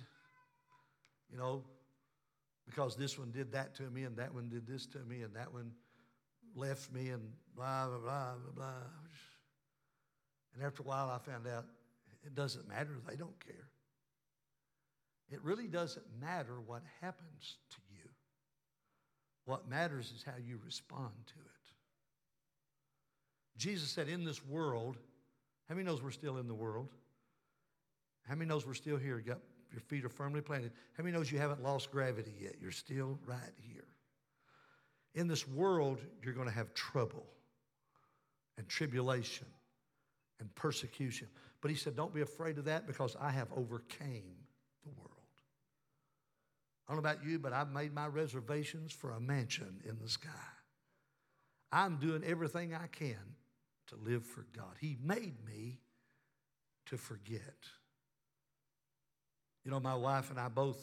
you know, because this one did that to me and that one did this to me and that one left me and blah, blah, blah, blah, blah. And after a while, I found out it doesn't matter. They don't care. It really doesn't matter what happens to you. What matters is how you respond to it. Jesus said, In this world, how many knows we're still in the world? How many knows we're still here? Got your feet are firmly planted. How many knows you haven't lost gravity yet? You're still right here. In this world, you're going to have trouble and tribulation and persecution. But he said, Don't be afraid of that because I have overcame the world. I don't know about you, but I've made my reservations for a mansion in the sky. I'm doing everything I can to live for God. He made me to forget. You know, my wife and I both,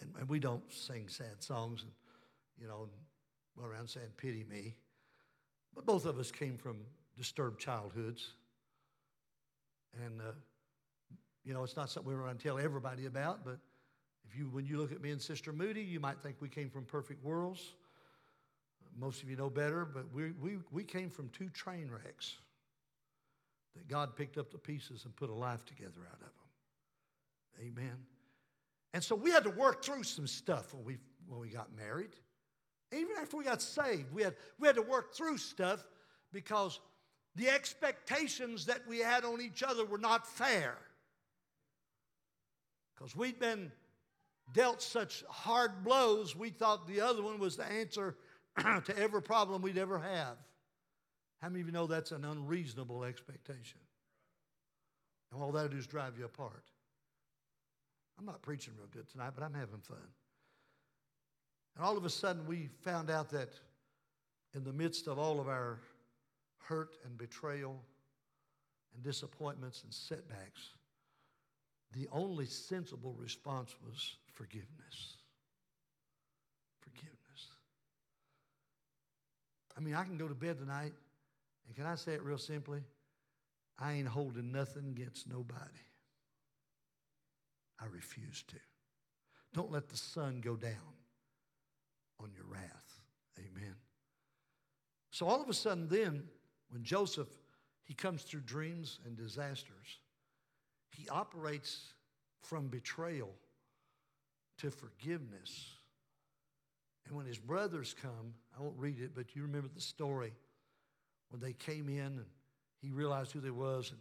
and, and we don't sing sad songs and, you know, go around saying, pity me. But both of us came from disturbed childhoods. And, uh, you know, it's not something we want to tell everybody about, but if you, when you look at me and Sister Moody, you might think we came from perfect worlds. Most of you know better, but we, we, we came from two train wrecks that God picked up the pieces and put a life together out of them. Amen. And so we had to work through some stuff when we, when we got married. Even after we got saved, we had, we had to work through stuff because the expectations that we had on each other were not fair. Because we'd been dealt such hard blows, we thought the other one was the answer [clears throat] to every problem we'd ever have. How many of you know that's an unreasonable expectation? And all that'll do is drive you apart. I'm not preaching real good tonight, but I'm having fun. And all of a sudden, we found out that in the midst of all of our hurt and betrayal and disappointments and setbacks, the only sensible response was forgiveness. Forgiveness. I mean, I can go to bed tonight, and can I say it real simply? I ain't holding nothing against nobody. I refuse to. Don't let the sun go down on your wrath. Amen. So all of a sudden, then, when Joseph he comes through dreams and disasters, he operates from betrayal to forgiveness. And when his brothers come, I won't read it, but you remember the story when they came in and he realized who they was and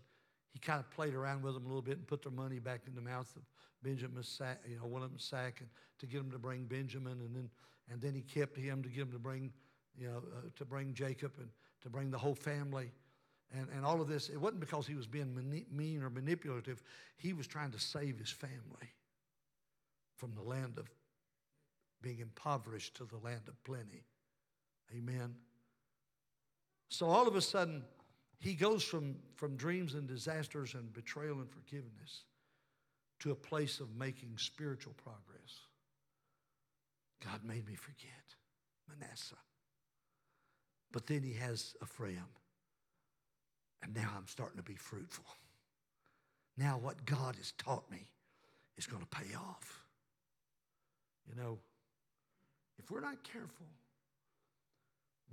he kind of played around with them a little bit and put their money back in the mouth of Benjamin's sack, you know, one of them's sack, and to get them to bring Benjamin, and then and then he kept him to get him to bring, you know, uh, to bring Jacob and to bring the whole family, and and all of this. It wasn't because he was being mani- mean or manipulative. He was trying to save his family from the land of being impoverished to the land of plenty. Amen. So all of a sudden, he goes from, from dreams and disasters and betrayal and forgiveness to a place of making spiritual progress. God made me forget Manasseh. But then he has Ephraim. And now I'm starting to be fruitful. Now, what God has taught me is going to pay off. You know, if we're not careful,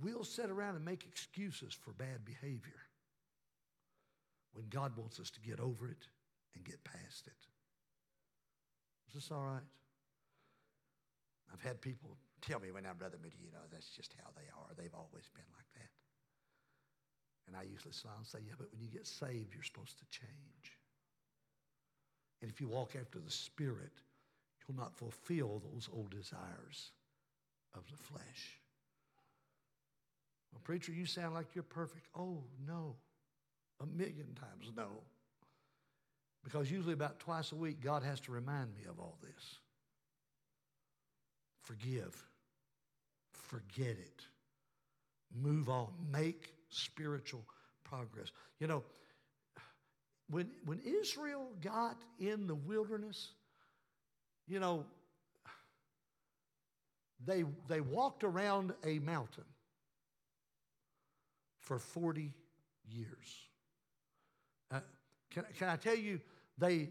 we'll sit around and make excuses for bad behavior when God wants us to get over it and get past it. Is this all right? I've had people tell me when I'm Brother Moody, you know, that's just how they are. They've always been like that. And I usually smile and say, yeah, but when you get saved, you're supposed to change. And if you walk after the Spirit, you'll not fulfill those old desires of the flesh. Well, preacher, you sound like you're perfect. Oh, no. A million times no. Because usually about twice a week, God has to remind me of all this. Forgive. Forget it. Move on. Make spiritual progress. You know, when, when Israel got in the wilderness, you know, they, they walked around a mountain. for 40 years. Uh, can, can I tell you, they,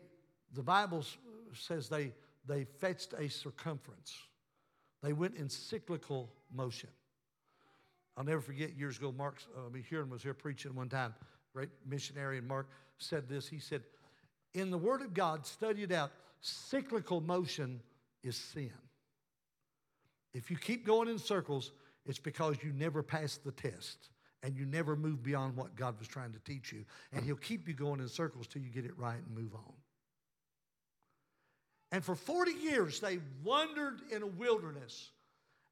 the Bible says they, they fetched a circumference. They went in cyclical motion. I'll never forget years ago, Mark, uh, I mean, Huron was here preaching one time, great missionary, and Mark said this. He said, In the Word of God, study it out, cyclical motion is sin. If you keep going in circles, it's because you never passed the test and you never move beyond what God was trying to teach you. And He'll keep you going in circles till you get it right and move on. And for 40 years, they wandered in a wilderness.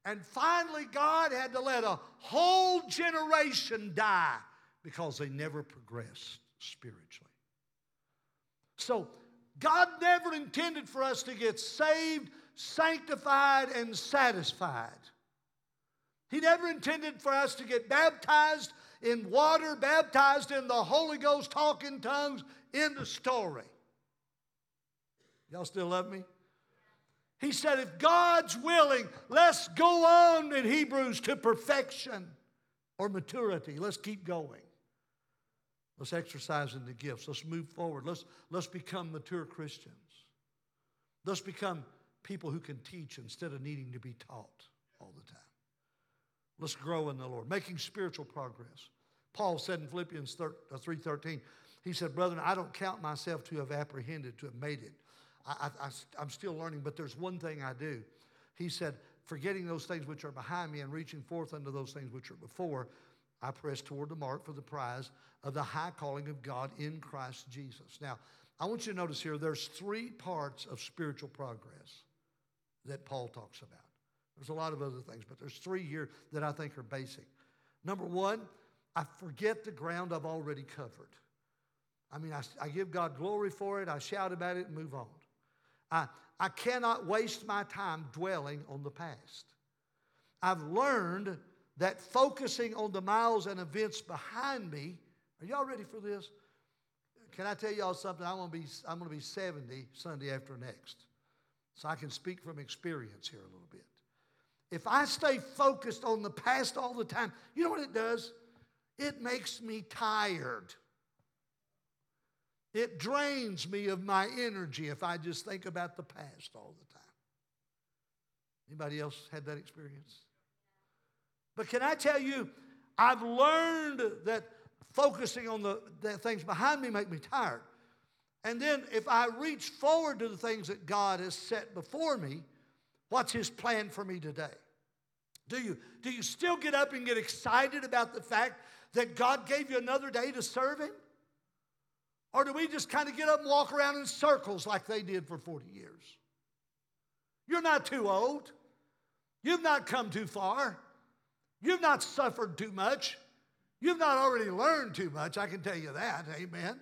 And finally, God had to let a whole generation die because they never progressed spiritually. So, God never intended for us to get saved, sanctified, and satisfied. He never intended for us to get baptized in water, baptized in the Holy Ghost, talking tongues, in the story. Y'all still love me? He said, if God's willing, let's go on in Hebrews to perfection or maturity. Let's keep going. Let's exercise in the gifts. Let's move forward. Let's, let's become mature Christians. Let's become people who can teach instead of needing to be taught all the time. Let's grow in the Lord, making spiritual progress. Paul said in Philippians uh, 3.13, he said, Brethren, I don't count myself to have apprehended, to have made it. I, I, I'm still learning, but there's one thing I do. He said, forgetting those things which are behind me and reaching forth unto those things which are before, I press toward the mark for the prize of the high calling of God in Christ Jesus. Now, I want you to notice here there's three parts of spiritual progress that Paul talks about. There's a lot of other things, but there's three here that I think are basic. Number one, I forget the ground I've already covered. I mean, I, I give God glory for it, I shout about it and move on. I, I cannot waste my time dwelling on the past. I've learned that focusing on the miles and events behind me, are y'all ready for this? Can I tell y'all something? I'm gonna be, I'm gonna be 70 Sunday after next. So I can speak from experience here a little bit. If I stay focused on the past all the time, you know what it does? It makes me tired. It drains me of my energy if I just think about the past all the time. Anybody else had that experience? But can I tell you, I've learned that focusing on the, the things behind me make me tired. And then if I reach forward to the things that God has set before me, what's his plan for me today? Do you, do you still get up and get excited about the fact that God gave you another day to serve him? Or do we just kind of get up and walk around in circles like they did for 40 years? You're not too old. You've not come too far. You've not suffered too much. You've not already learned too much, I can tell you that. Amen.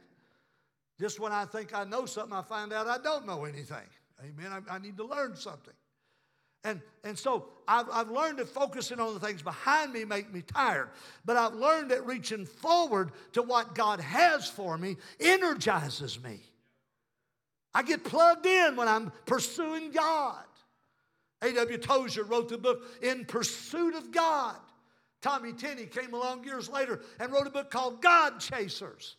Just when I think I know something, I find out I don't know anything. Amen. I, I need to learn something. And, and so I've, I've learned that focusing on the things behind me make me tired. But I've learned that reaching forward to what God has for me energizes me. I get plugged in when I'm pursuing God. A.W. Tozer wrote the book In Pursuit of God. Tommy Tenney came along years later and wrote a book called God Chasers.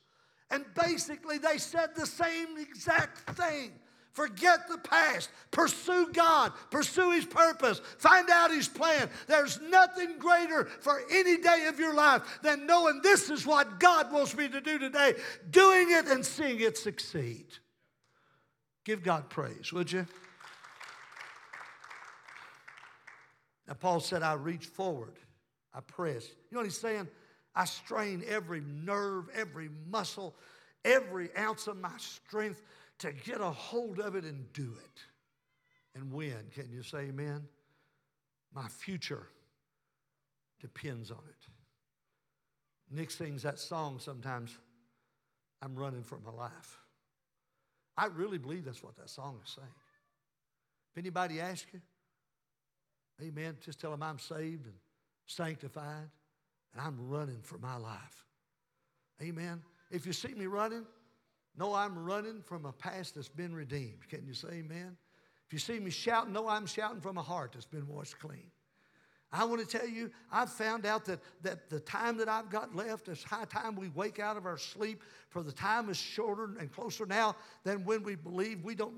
And basically, they said the same exact thing. Forget the past. Pursue God. Pursue His purpose. Find out His plan. There's nothing greater for any day of your life than knowing this is what God wants me to do today, doing it and seeing it succeed. Give God praise, would you? Now, Paul said, I reach forward, I press. You know what he's saying? I strain every nerve, every muscle, every ounce of my strength to get a hold of it and do it. And win. Can you say amen? My future depends on it. Nick sings that song sometimes. I'm running for my life. I really believe that's what that song is saying. If anybody asks you, amen, just tell them I'm saved and sanctified and I'm running for my life. Amen. If you see me running, know I'm running from a past that's been redeemed. Can you say amen? If you see me shouting, no, I'm shouting from a heart that's been washed clean. I want to tell you, I've found out that, that the time that I've got left is high time we wake out of our sleep, for the time is shorter and closer now than when we believe we don't.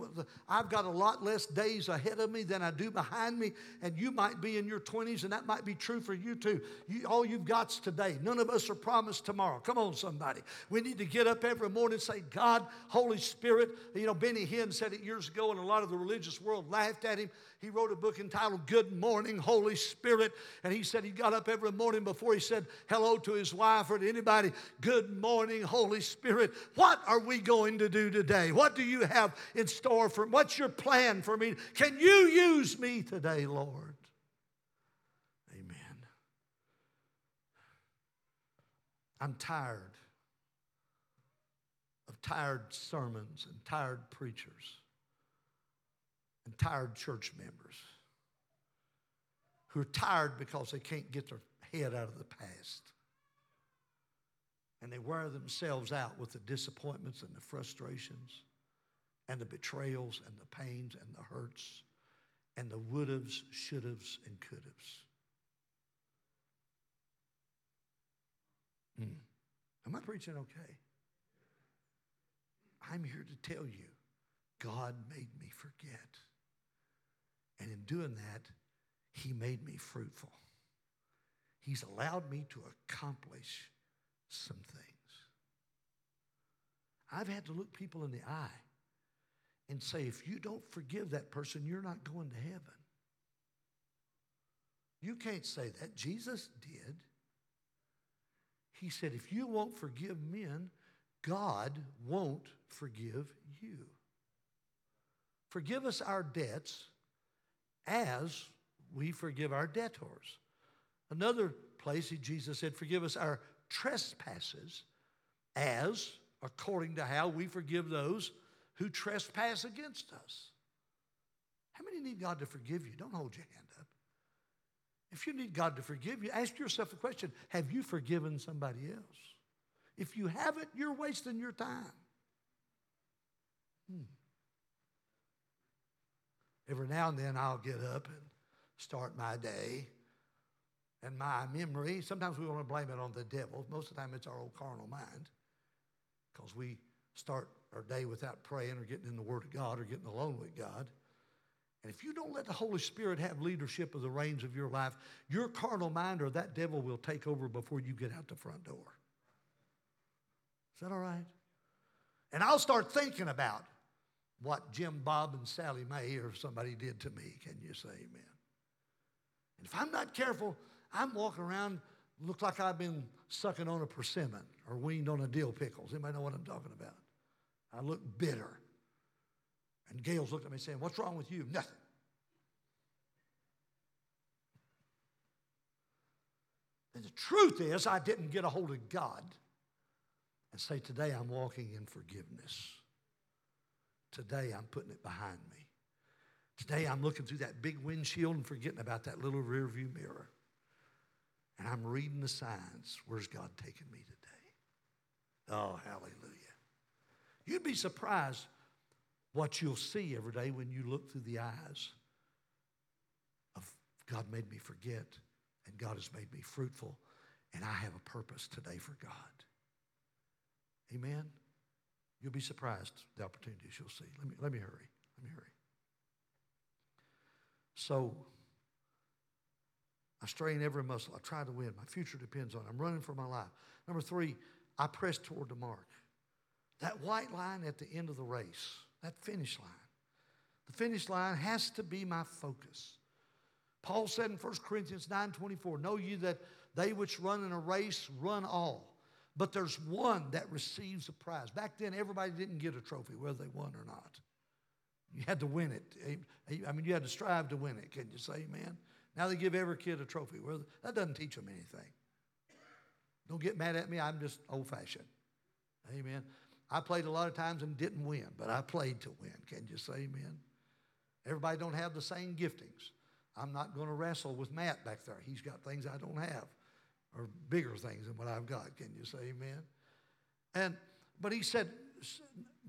I've got a lot less days ahead of me than I do behind me, and you might be in your 20s, and that might be true for you too. You, all you've got's today. None of us are promised tomorrow. Come on, somebody. We need to get up every morning and say, God, Holy Spirit. You know, Benny Hinn said it years ago, and a lot of the religious world laughed at him. He wrote a book entitled Good Morning, Holy Spirit. And he said he got up every morning before he said hello to his wife or to anybody. Good morning, Holy Spirit. What are we going to do today? What do you have in store for me? What's your plan for me? Can you use me today, Lord? Amen. I'm tired of tired sermons and tired preachers and tired church members who are tired because they can't get their head out of the past. And they wear themselves out with the disappointments and the frustrations and the betrayals and the pains and the hurts and the would haves, should haves, and could haves. Mm. Am I preaching okay? I'm here to tell you God made me forget. And in doing that, He made me fruitful. He's allowed me to accomplish some things. I've had to look people in the eye and say, if you don't forgive that person, you're not going to heaven. You can't say that. Jesus did. He said, if you won't forgive men, God won't forgive you. Forgive us our debts as we forgive our debtors. Another place, Jesus said, Forgive us our trespasses as according to how we forgive those who trespass against us. How many need God to forgive you? Don't hold your hand up. If you need God to forgive you, ask yourself the question Have you forgiven somebody else? If you haven't, you're wasting your time. Hmm. Every now and then I'll get up and start my day. And my memory, sometimes we want to blame it on the devil. Most of the time it's our old carnal mind because we start our day without praying or getting in the Word of God or getting alone with God. And if you don't let the Holy Spirit have leadership of the reins of your life, your carnal mind or that devil will take over before you get out the front door. Is that all right? And I'll start thinking about what Jim Bob and Sally May or somebody did to me. Can you say amen? And if I'm not careful, I'm walking around, look like I've been sucking on a persimmon or weaned on a dill pickles. Anybody know what I'm talking about? I look bitter. And Gail's looked at me saying, What's wrong with you? Nothing. And the truth is, I didn't get a hold of God and say, Today I'm walking in forgiveness. Today I'm putting it behind me. Today I'm looking through that big windshield and forgetting about that little rear view mirror. And I'm reading the signs. Where's God taking me today? Oh, hallelujah. You'd be surprised what you'll see every day when you look through the eyes of God made me forget and God has made me fruitful and I have a purpose today for God. Amen. You'll be surprised the opportunities you'll see. Let me, let me hurry. Let me hurry. So, I strain every muscle. I try to win. My future depends on it. I'm running for my life. Number three, I press toward the mark. That white line at the end of the race, that finish line. The finish line has to be my focus. Paul said in 1 Corinthians 9:24, Know you that they which run in a race run all, but there's one that receives a prize. Back then, everybody didn't get a trophy, whether they won or not. You had to win it. I mean, you had to strive to win it. Can you say amen? Now they give every kid a trophy. Well, that doesn't teach them anything. Don't get mad at me. I'm just old fashioned. Amen. I played a lot of times and didn't win, but I played to win. Can you say amen? Everybody don't have the same giftings. I'm not going to wrestle with Matt back there. He's got things I don't have or bigger things than what I've got. Can you say amen? And but he said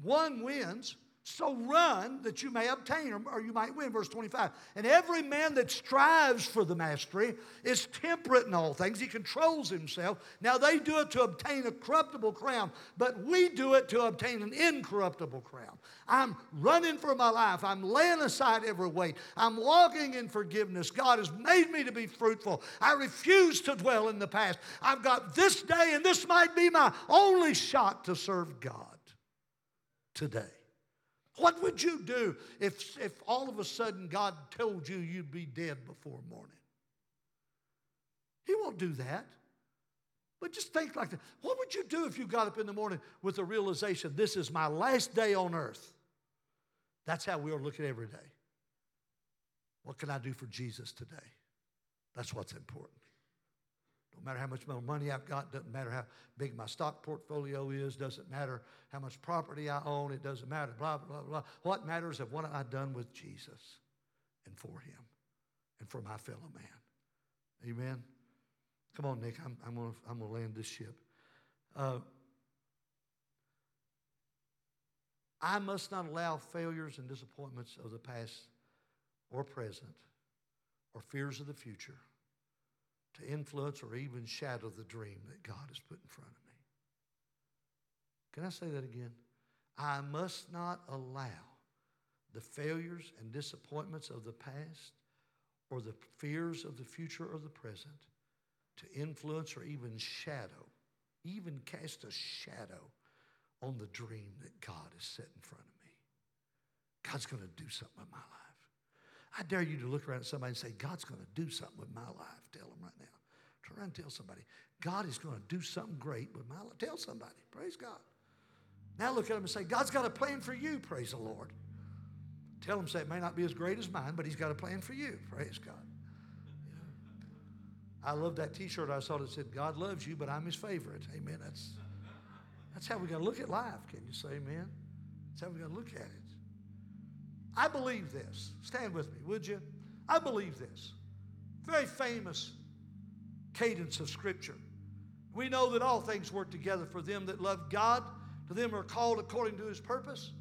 one wins, So run that you may obtain or, you might win. Verse 25. And every man that strives for the mastery is temperate in all things. He controls himself. Now they do it to obtain a corruptible crown, but we do it to obtain an incorruptible crown. I'm running for my life. I'm laying aside every weight. I'm walking in forgiveness. God has made me to be fruitful. I refuse to dwell in the past. I've got this day, and this might be my only shot to serve God today. What would you do if, if all of a sudden God told you you'd be dead before morning? He won't do that. But just think like that. What would you do if you got up in the morning with the realization, this is my last day on earth? That's how we are looking every day. What can I do for Jesus today? That's what's important. Don't matter how much money I've got, doesn't matter how big my stock portfolio is, doesn't matter how much property I own, it doesn't matter, blah, blah, blah. What matters is what I've done with Jesus and for him and for my fellow man. Amen? Come on, Nick, I'm, I'm going to I'm gonna land this ship. Uh, I must not allow failures and disappointments of the past or present or fears of the future to influence or even shadow the dream that God has put in front of me. Can I say that again? I must not allow the failures and disappointments of the past or the fears of the future or the present to influence or even shadow, even cast a shadow on the dream that God has set in front of me. God's going to do something in my life. I dare you to look around at somebody and say, God's going to do something with my life. Tell them right now. Turn around and tell somebody, God is going to do something great with my life. Tell somebody, praise God. Now look at them and say, God's got a plan for you, praise the Lord. Tell them, say, it may not be as great as mine, but He's got a plan for you, praise God. I love that t shirt I saw that said, God loves you, but I'm His favorite. Amen. That's, that's how we got to look at life. Can you say amen? That's how we got to look at it. I believe this. Stand with me, would you? I believe this. Very famous cadence of Scripture. We know that all things work together for them that love God, to them are called according to his purpose.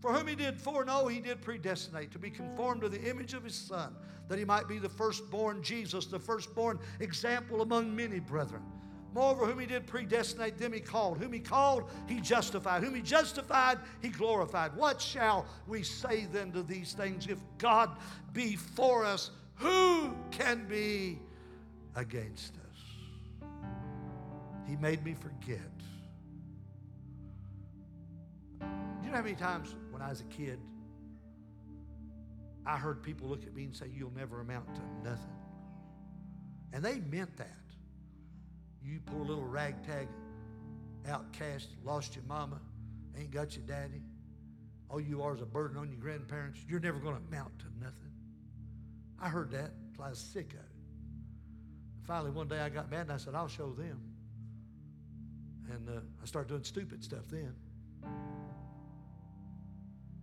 For whom he did foreknow, he did predestinate to be conformed to the image of his Son, that he might be the firstborn Jesus, the firstborn example among many brethren. Moreover, whom he did predestinate, them he called. Whom he called, he justified. Whom he justified, he glorified. What shall we say then to these things? If God be for us, who can be against us? He made me forget. You know how many times when I was a kid, I heard people look at me and say, You'll never amount to nothing. And they meant that. You poor little ragtag outcast, lost your mama, ain't got your daddy. All you are is a burden on your grandparents. You're never going to amount to nothing. I heard that until I was sick of it. Finally, one day I got mad and I said, I'll show them. And uh, I started doing stupid stuff then.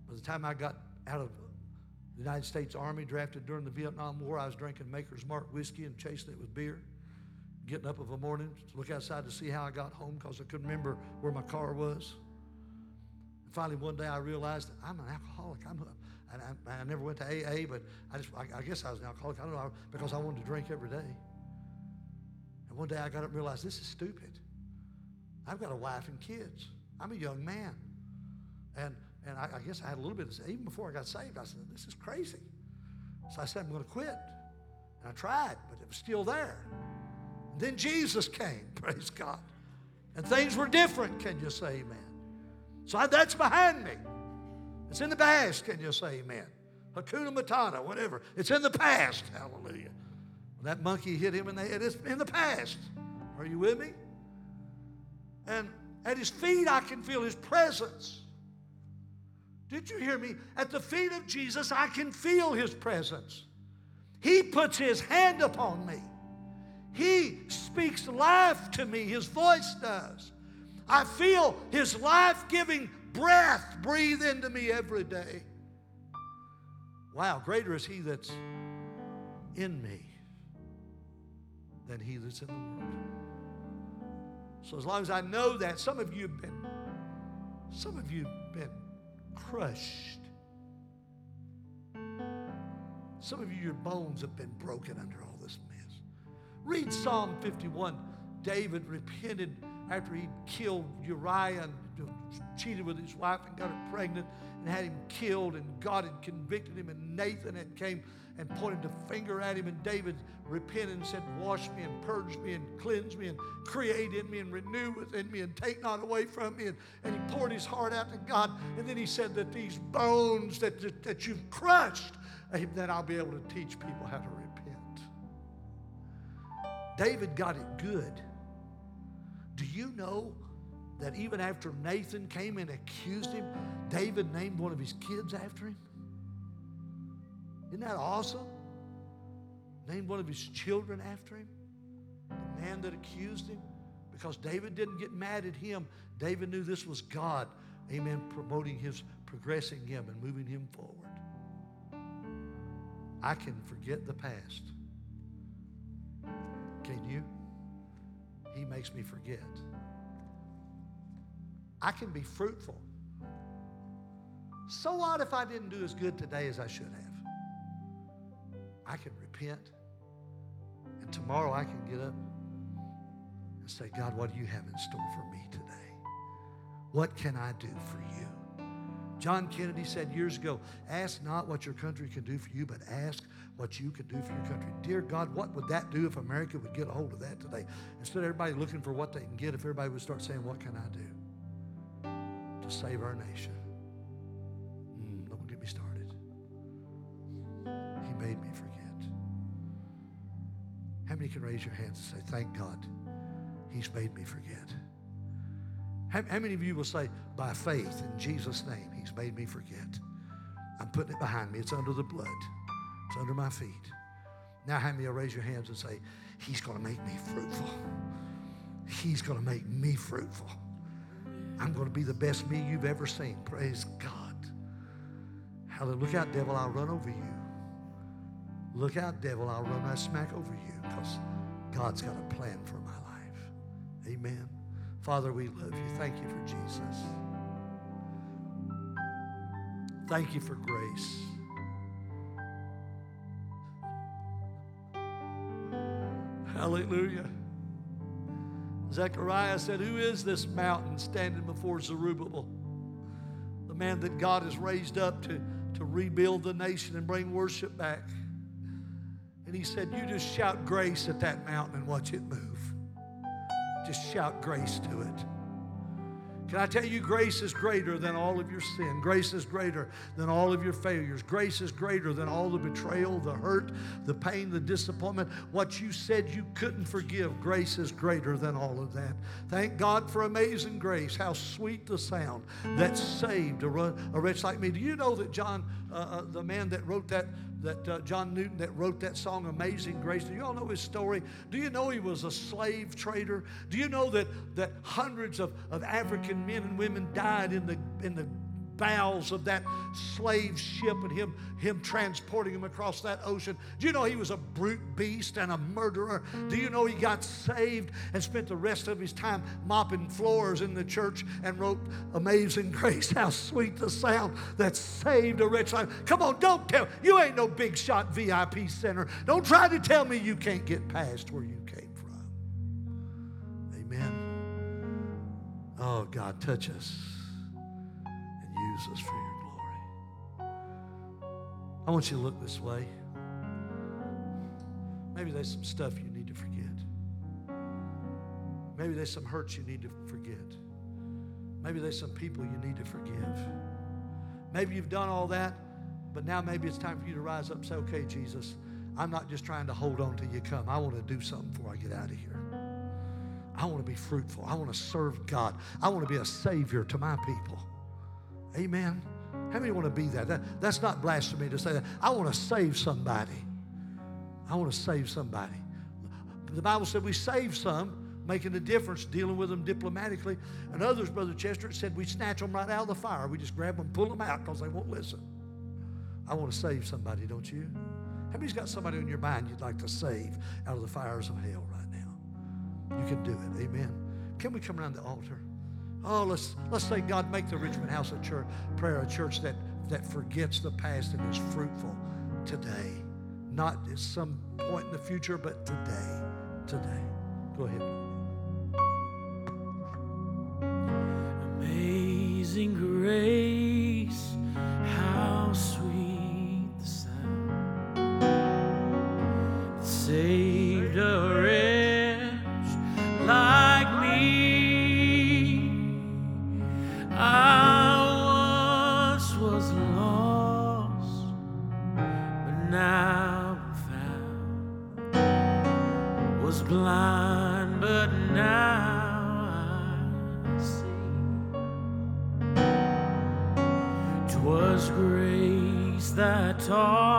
By the time I got out of the United States Army, drafted during the Vietnam War, I was drinking Maker's Mark whiskey and chasing it with beer getting up of a morning to look outside to see how I got home because I couldn't remember where my car was. And finally, one day I realized I'm an alcoholic. I'm a, and I, I never went to AA, but I just I, I, guess I was an alcoholic. I don't know because I wanted to drink every day. And one day I got up and realized this is stupid. I've got a wife and kids. I'm a young man, and and I, I guess I had a little bit of even before I got saved. I said this is crazy. So I said I'm going to quit, and I tried, but it was still there. Then Jesus came, [laughs] praise God. And things were different. Can you say amen? So that's behind me. It's in the past. Can you say amen? Hakuna Matata, whatever. It's in the past. Hallelujah. When that monkey hit him in the head, it's in the past. Are you with me? And at his feet, I can feel his presence. Did you hear me? At the feet of Jesus, I can feel his presence. He puts his hand upon me. He speaks life to me, His voice does. I feel His life giving breath breathe into me every day. Wow, greater is He that's in me than He that's in the world. So as long as I know that, some of you have been, some of you have been crushed. Some of you, your bones have been broken under all. Read Psalm 51. David repented after he killed Uriah and cheated with his wife and got her pregnant and had him killed, and God had convicted him, and Nathan had came and pointed a finger at him, and David repented and said, Wash me and purge me and cleanse me and create in me and renew within me and take not away from me. And, and he poured his heart out to God. And then he said that these bones that, that, that you've crushed, eh, then I'll be able to teach people how to repent. David got it good. Do you know that even after Nathan came and accused him, David named one of his kids after him? Isn't that awesome? Named one of his children after him, the man that accused him. Because David didn't get mad at him. David knew this was God, amen, promoting his, progressing him and moving him forward. I can forget the past. Can you? He makes me forget. I can be fruitful. So what if I didn't do as good today as I should have? I can repent. And tomorrow I can get up and say, God, what do you have in store for me today? What can I do for you? John Kennedy said years ago, ask not what your country can do for you, but ask what you can do for your country. Dear God, what would that do if America would get a hold of that today? Instead of everybody looking for what they can get, if everybody would start saying, What can I do to save our nation? Mm, don't get me started. He made me forget. How many can raise your hands and say, Thank God, He's made me forget? How, how many of you will say, By faith in Jesus' name, He's made me forget? I'm putting it behind me. It's under the blood, it's under my feet. Now, many will raise your hands and say, He's going to make me fruitful? He's going to make me fruitful. I'm going to be the best me you've ever seen. Praise God. Hallelujah. Look out, devil, I'll run over you. Look out, devil, I'll run my smack over you because God's got a plan for my life. Amen. Father, we love you. Thank you for Jesus. Thank you for grace. Hallelujah. Zechariah said, Who is this mountain standing before Zerubbabel? The man that God has raised up to, to rebuild the nation and bring worship back. And he said, You just shout grace at that mountain and watch it move. Just shout grace to it. Can I tell you, grace is greater than all of your sin. Grace is greater than all of your failures. Grace is greater than all the betrayal, the hurt, the pain, the disappointment. What you said you couldn't forgive, grace is greater than all of that. Thank God for amazing grace. How sweet the sound that saved a, wretch like me. Do you know that John, uh, uh, the man that wrote that, that uh, John Newton that wrote that song, Amazing Grace. Do you all know his story? Do you know he was a slave trader? Do you know that, that hundreds of, of African men and women died in the, in the bowels of that slave ship and him, him transporting him across that ocean. Do you know he was a brute beast and a murderer? Do you know he got saved and spent the rest of his time mopping floors in the church and wrote Amazing Grace? How sweet the sound that saved a wretch life. Come on, don't tell. You ain't no big shot VIP center. Don't try to tell me you can't get past where you came Oh, God, touch us and use us for your glory. I want you to look this way. Maybe there's some stuff you need to forget. Maybe there's some hurts you need to forget. Maybe there's some people you need to forgive. Maybe you've done all that, but now maybe it's time for you to rise up and say, okay, Jesus, I'm not just trying to hold on till you come. I want to do something before I get out of here. I want to be fruitful. I want to serve God. I want to be a savior to my people. Amen. How many want to be that? that? That's not blasphemy to say that. I want to save somebody. I want to save somebody. The Bible said we save some, making a difference, dealing with them diplomatically. And others, Brother Chester, said we snatch them right out of the fire. We just grab them, pull them out because they won't listen. I want to save somebody, don't you? Many's got somebody on your mind you'd like to save out of the fires of hell right? You can do it. Amen. Can we come around the altar? Oh, let's let's say God make the Richmond House of Church prayer a church that that forgets the past and is fruitful today. Not at some point in the future, but today. Today. Go ahead. Amazing grace, how sweet the sound. Save song.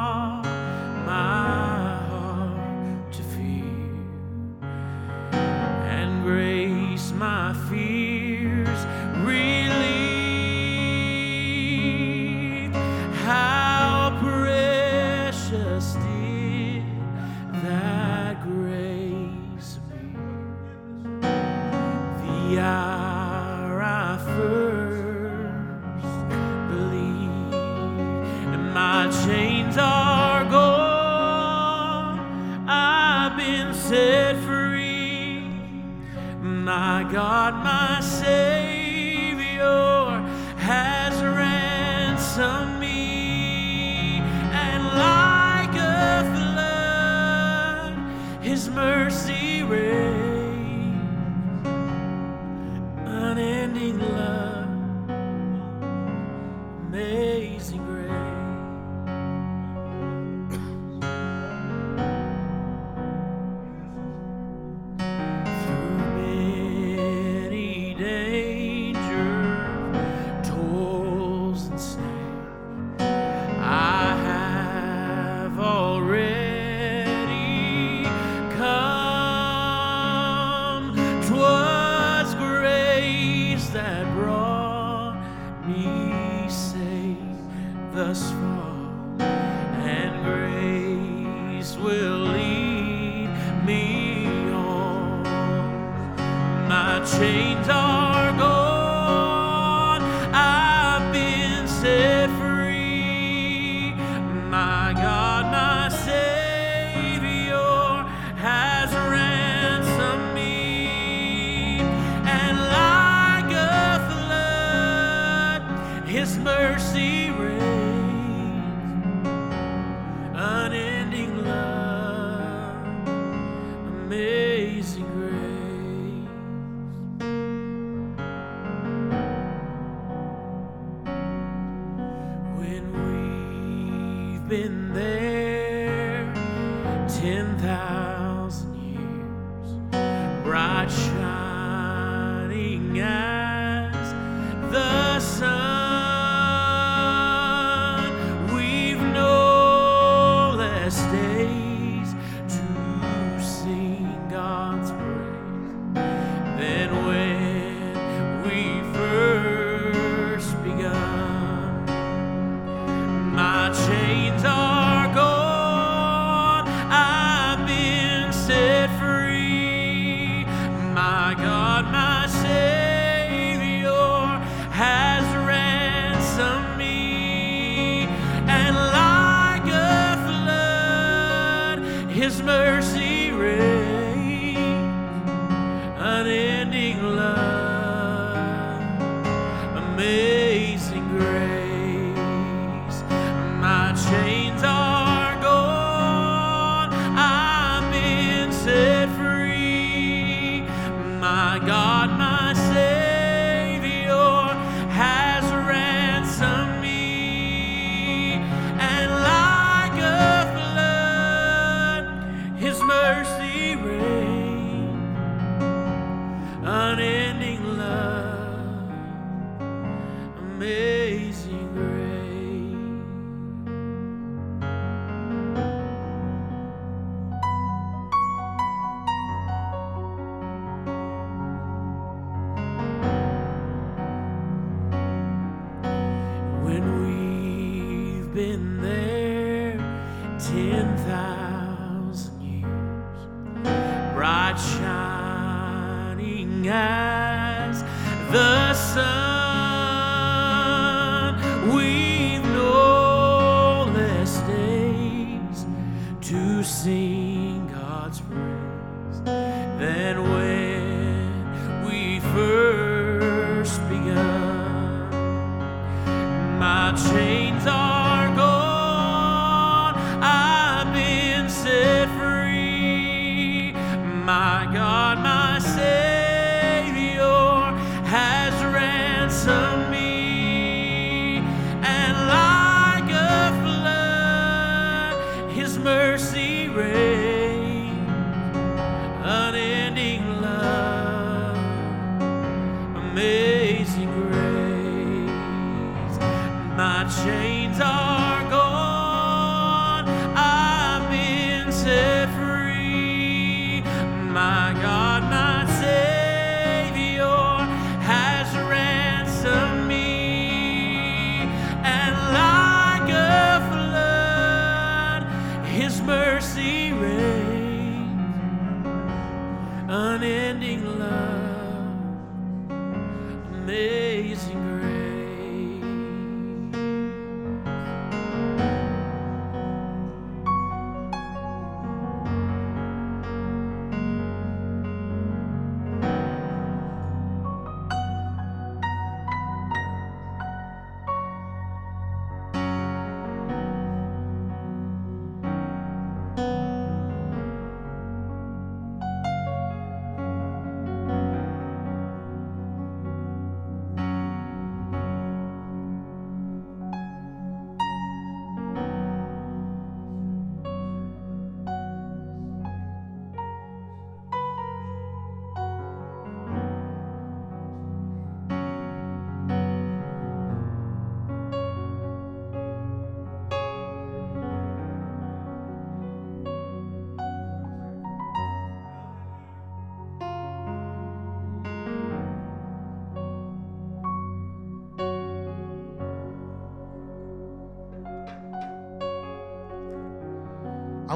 Unending love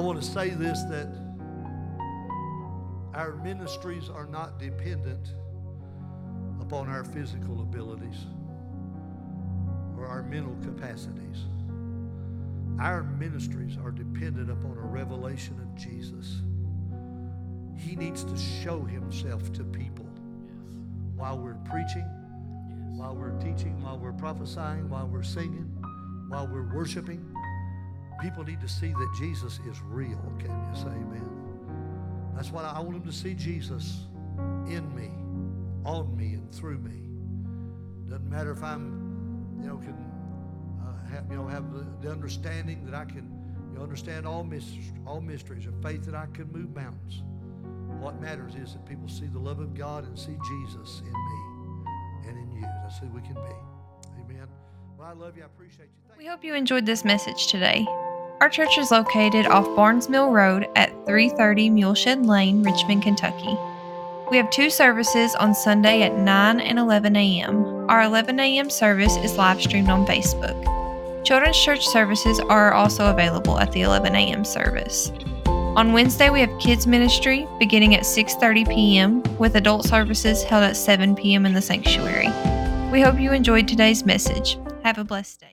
want to say this that our ministries are not dependent upon our physical abilities or our mental capacities. Our ministries are dependent upon a revelation of Jesus. He needs to show himself to people while we're preaching, while we're teaching, while we're prophesying, while we're singing, while we're worshiping. People need to see that Jesus is real. Can you say amen? That's what I want them to see Jesus in me, on me, and through me. Doesn't matter if I'm, you know, can uh, have, you know, have the, the understanding that I can, you know, understand all mysteries, all mysteries of faith that I can move mountains. What matters is that people see the love of God and see Jesus in me and in you. That's who we can be. Amen. Well, I love you. I appreciate you. Thank We hope you enjoyed this message today. Our church is located off Barnes Mill Road at 330 Muleshed Lane, Richmond, Kentucky. We have two services on Sunday at 9 and 11 a.m. Our 11 a.m. service is live streamed on Facebook. Children's church services are also available at the 11 a.m. service. On Wednesday, we have kids ministry beginning at 6:30 p.m. with adult services held at 7 p.m. in the sanctuary. We hope you enjoyed today's message. Have a blessed day.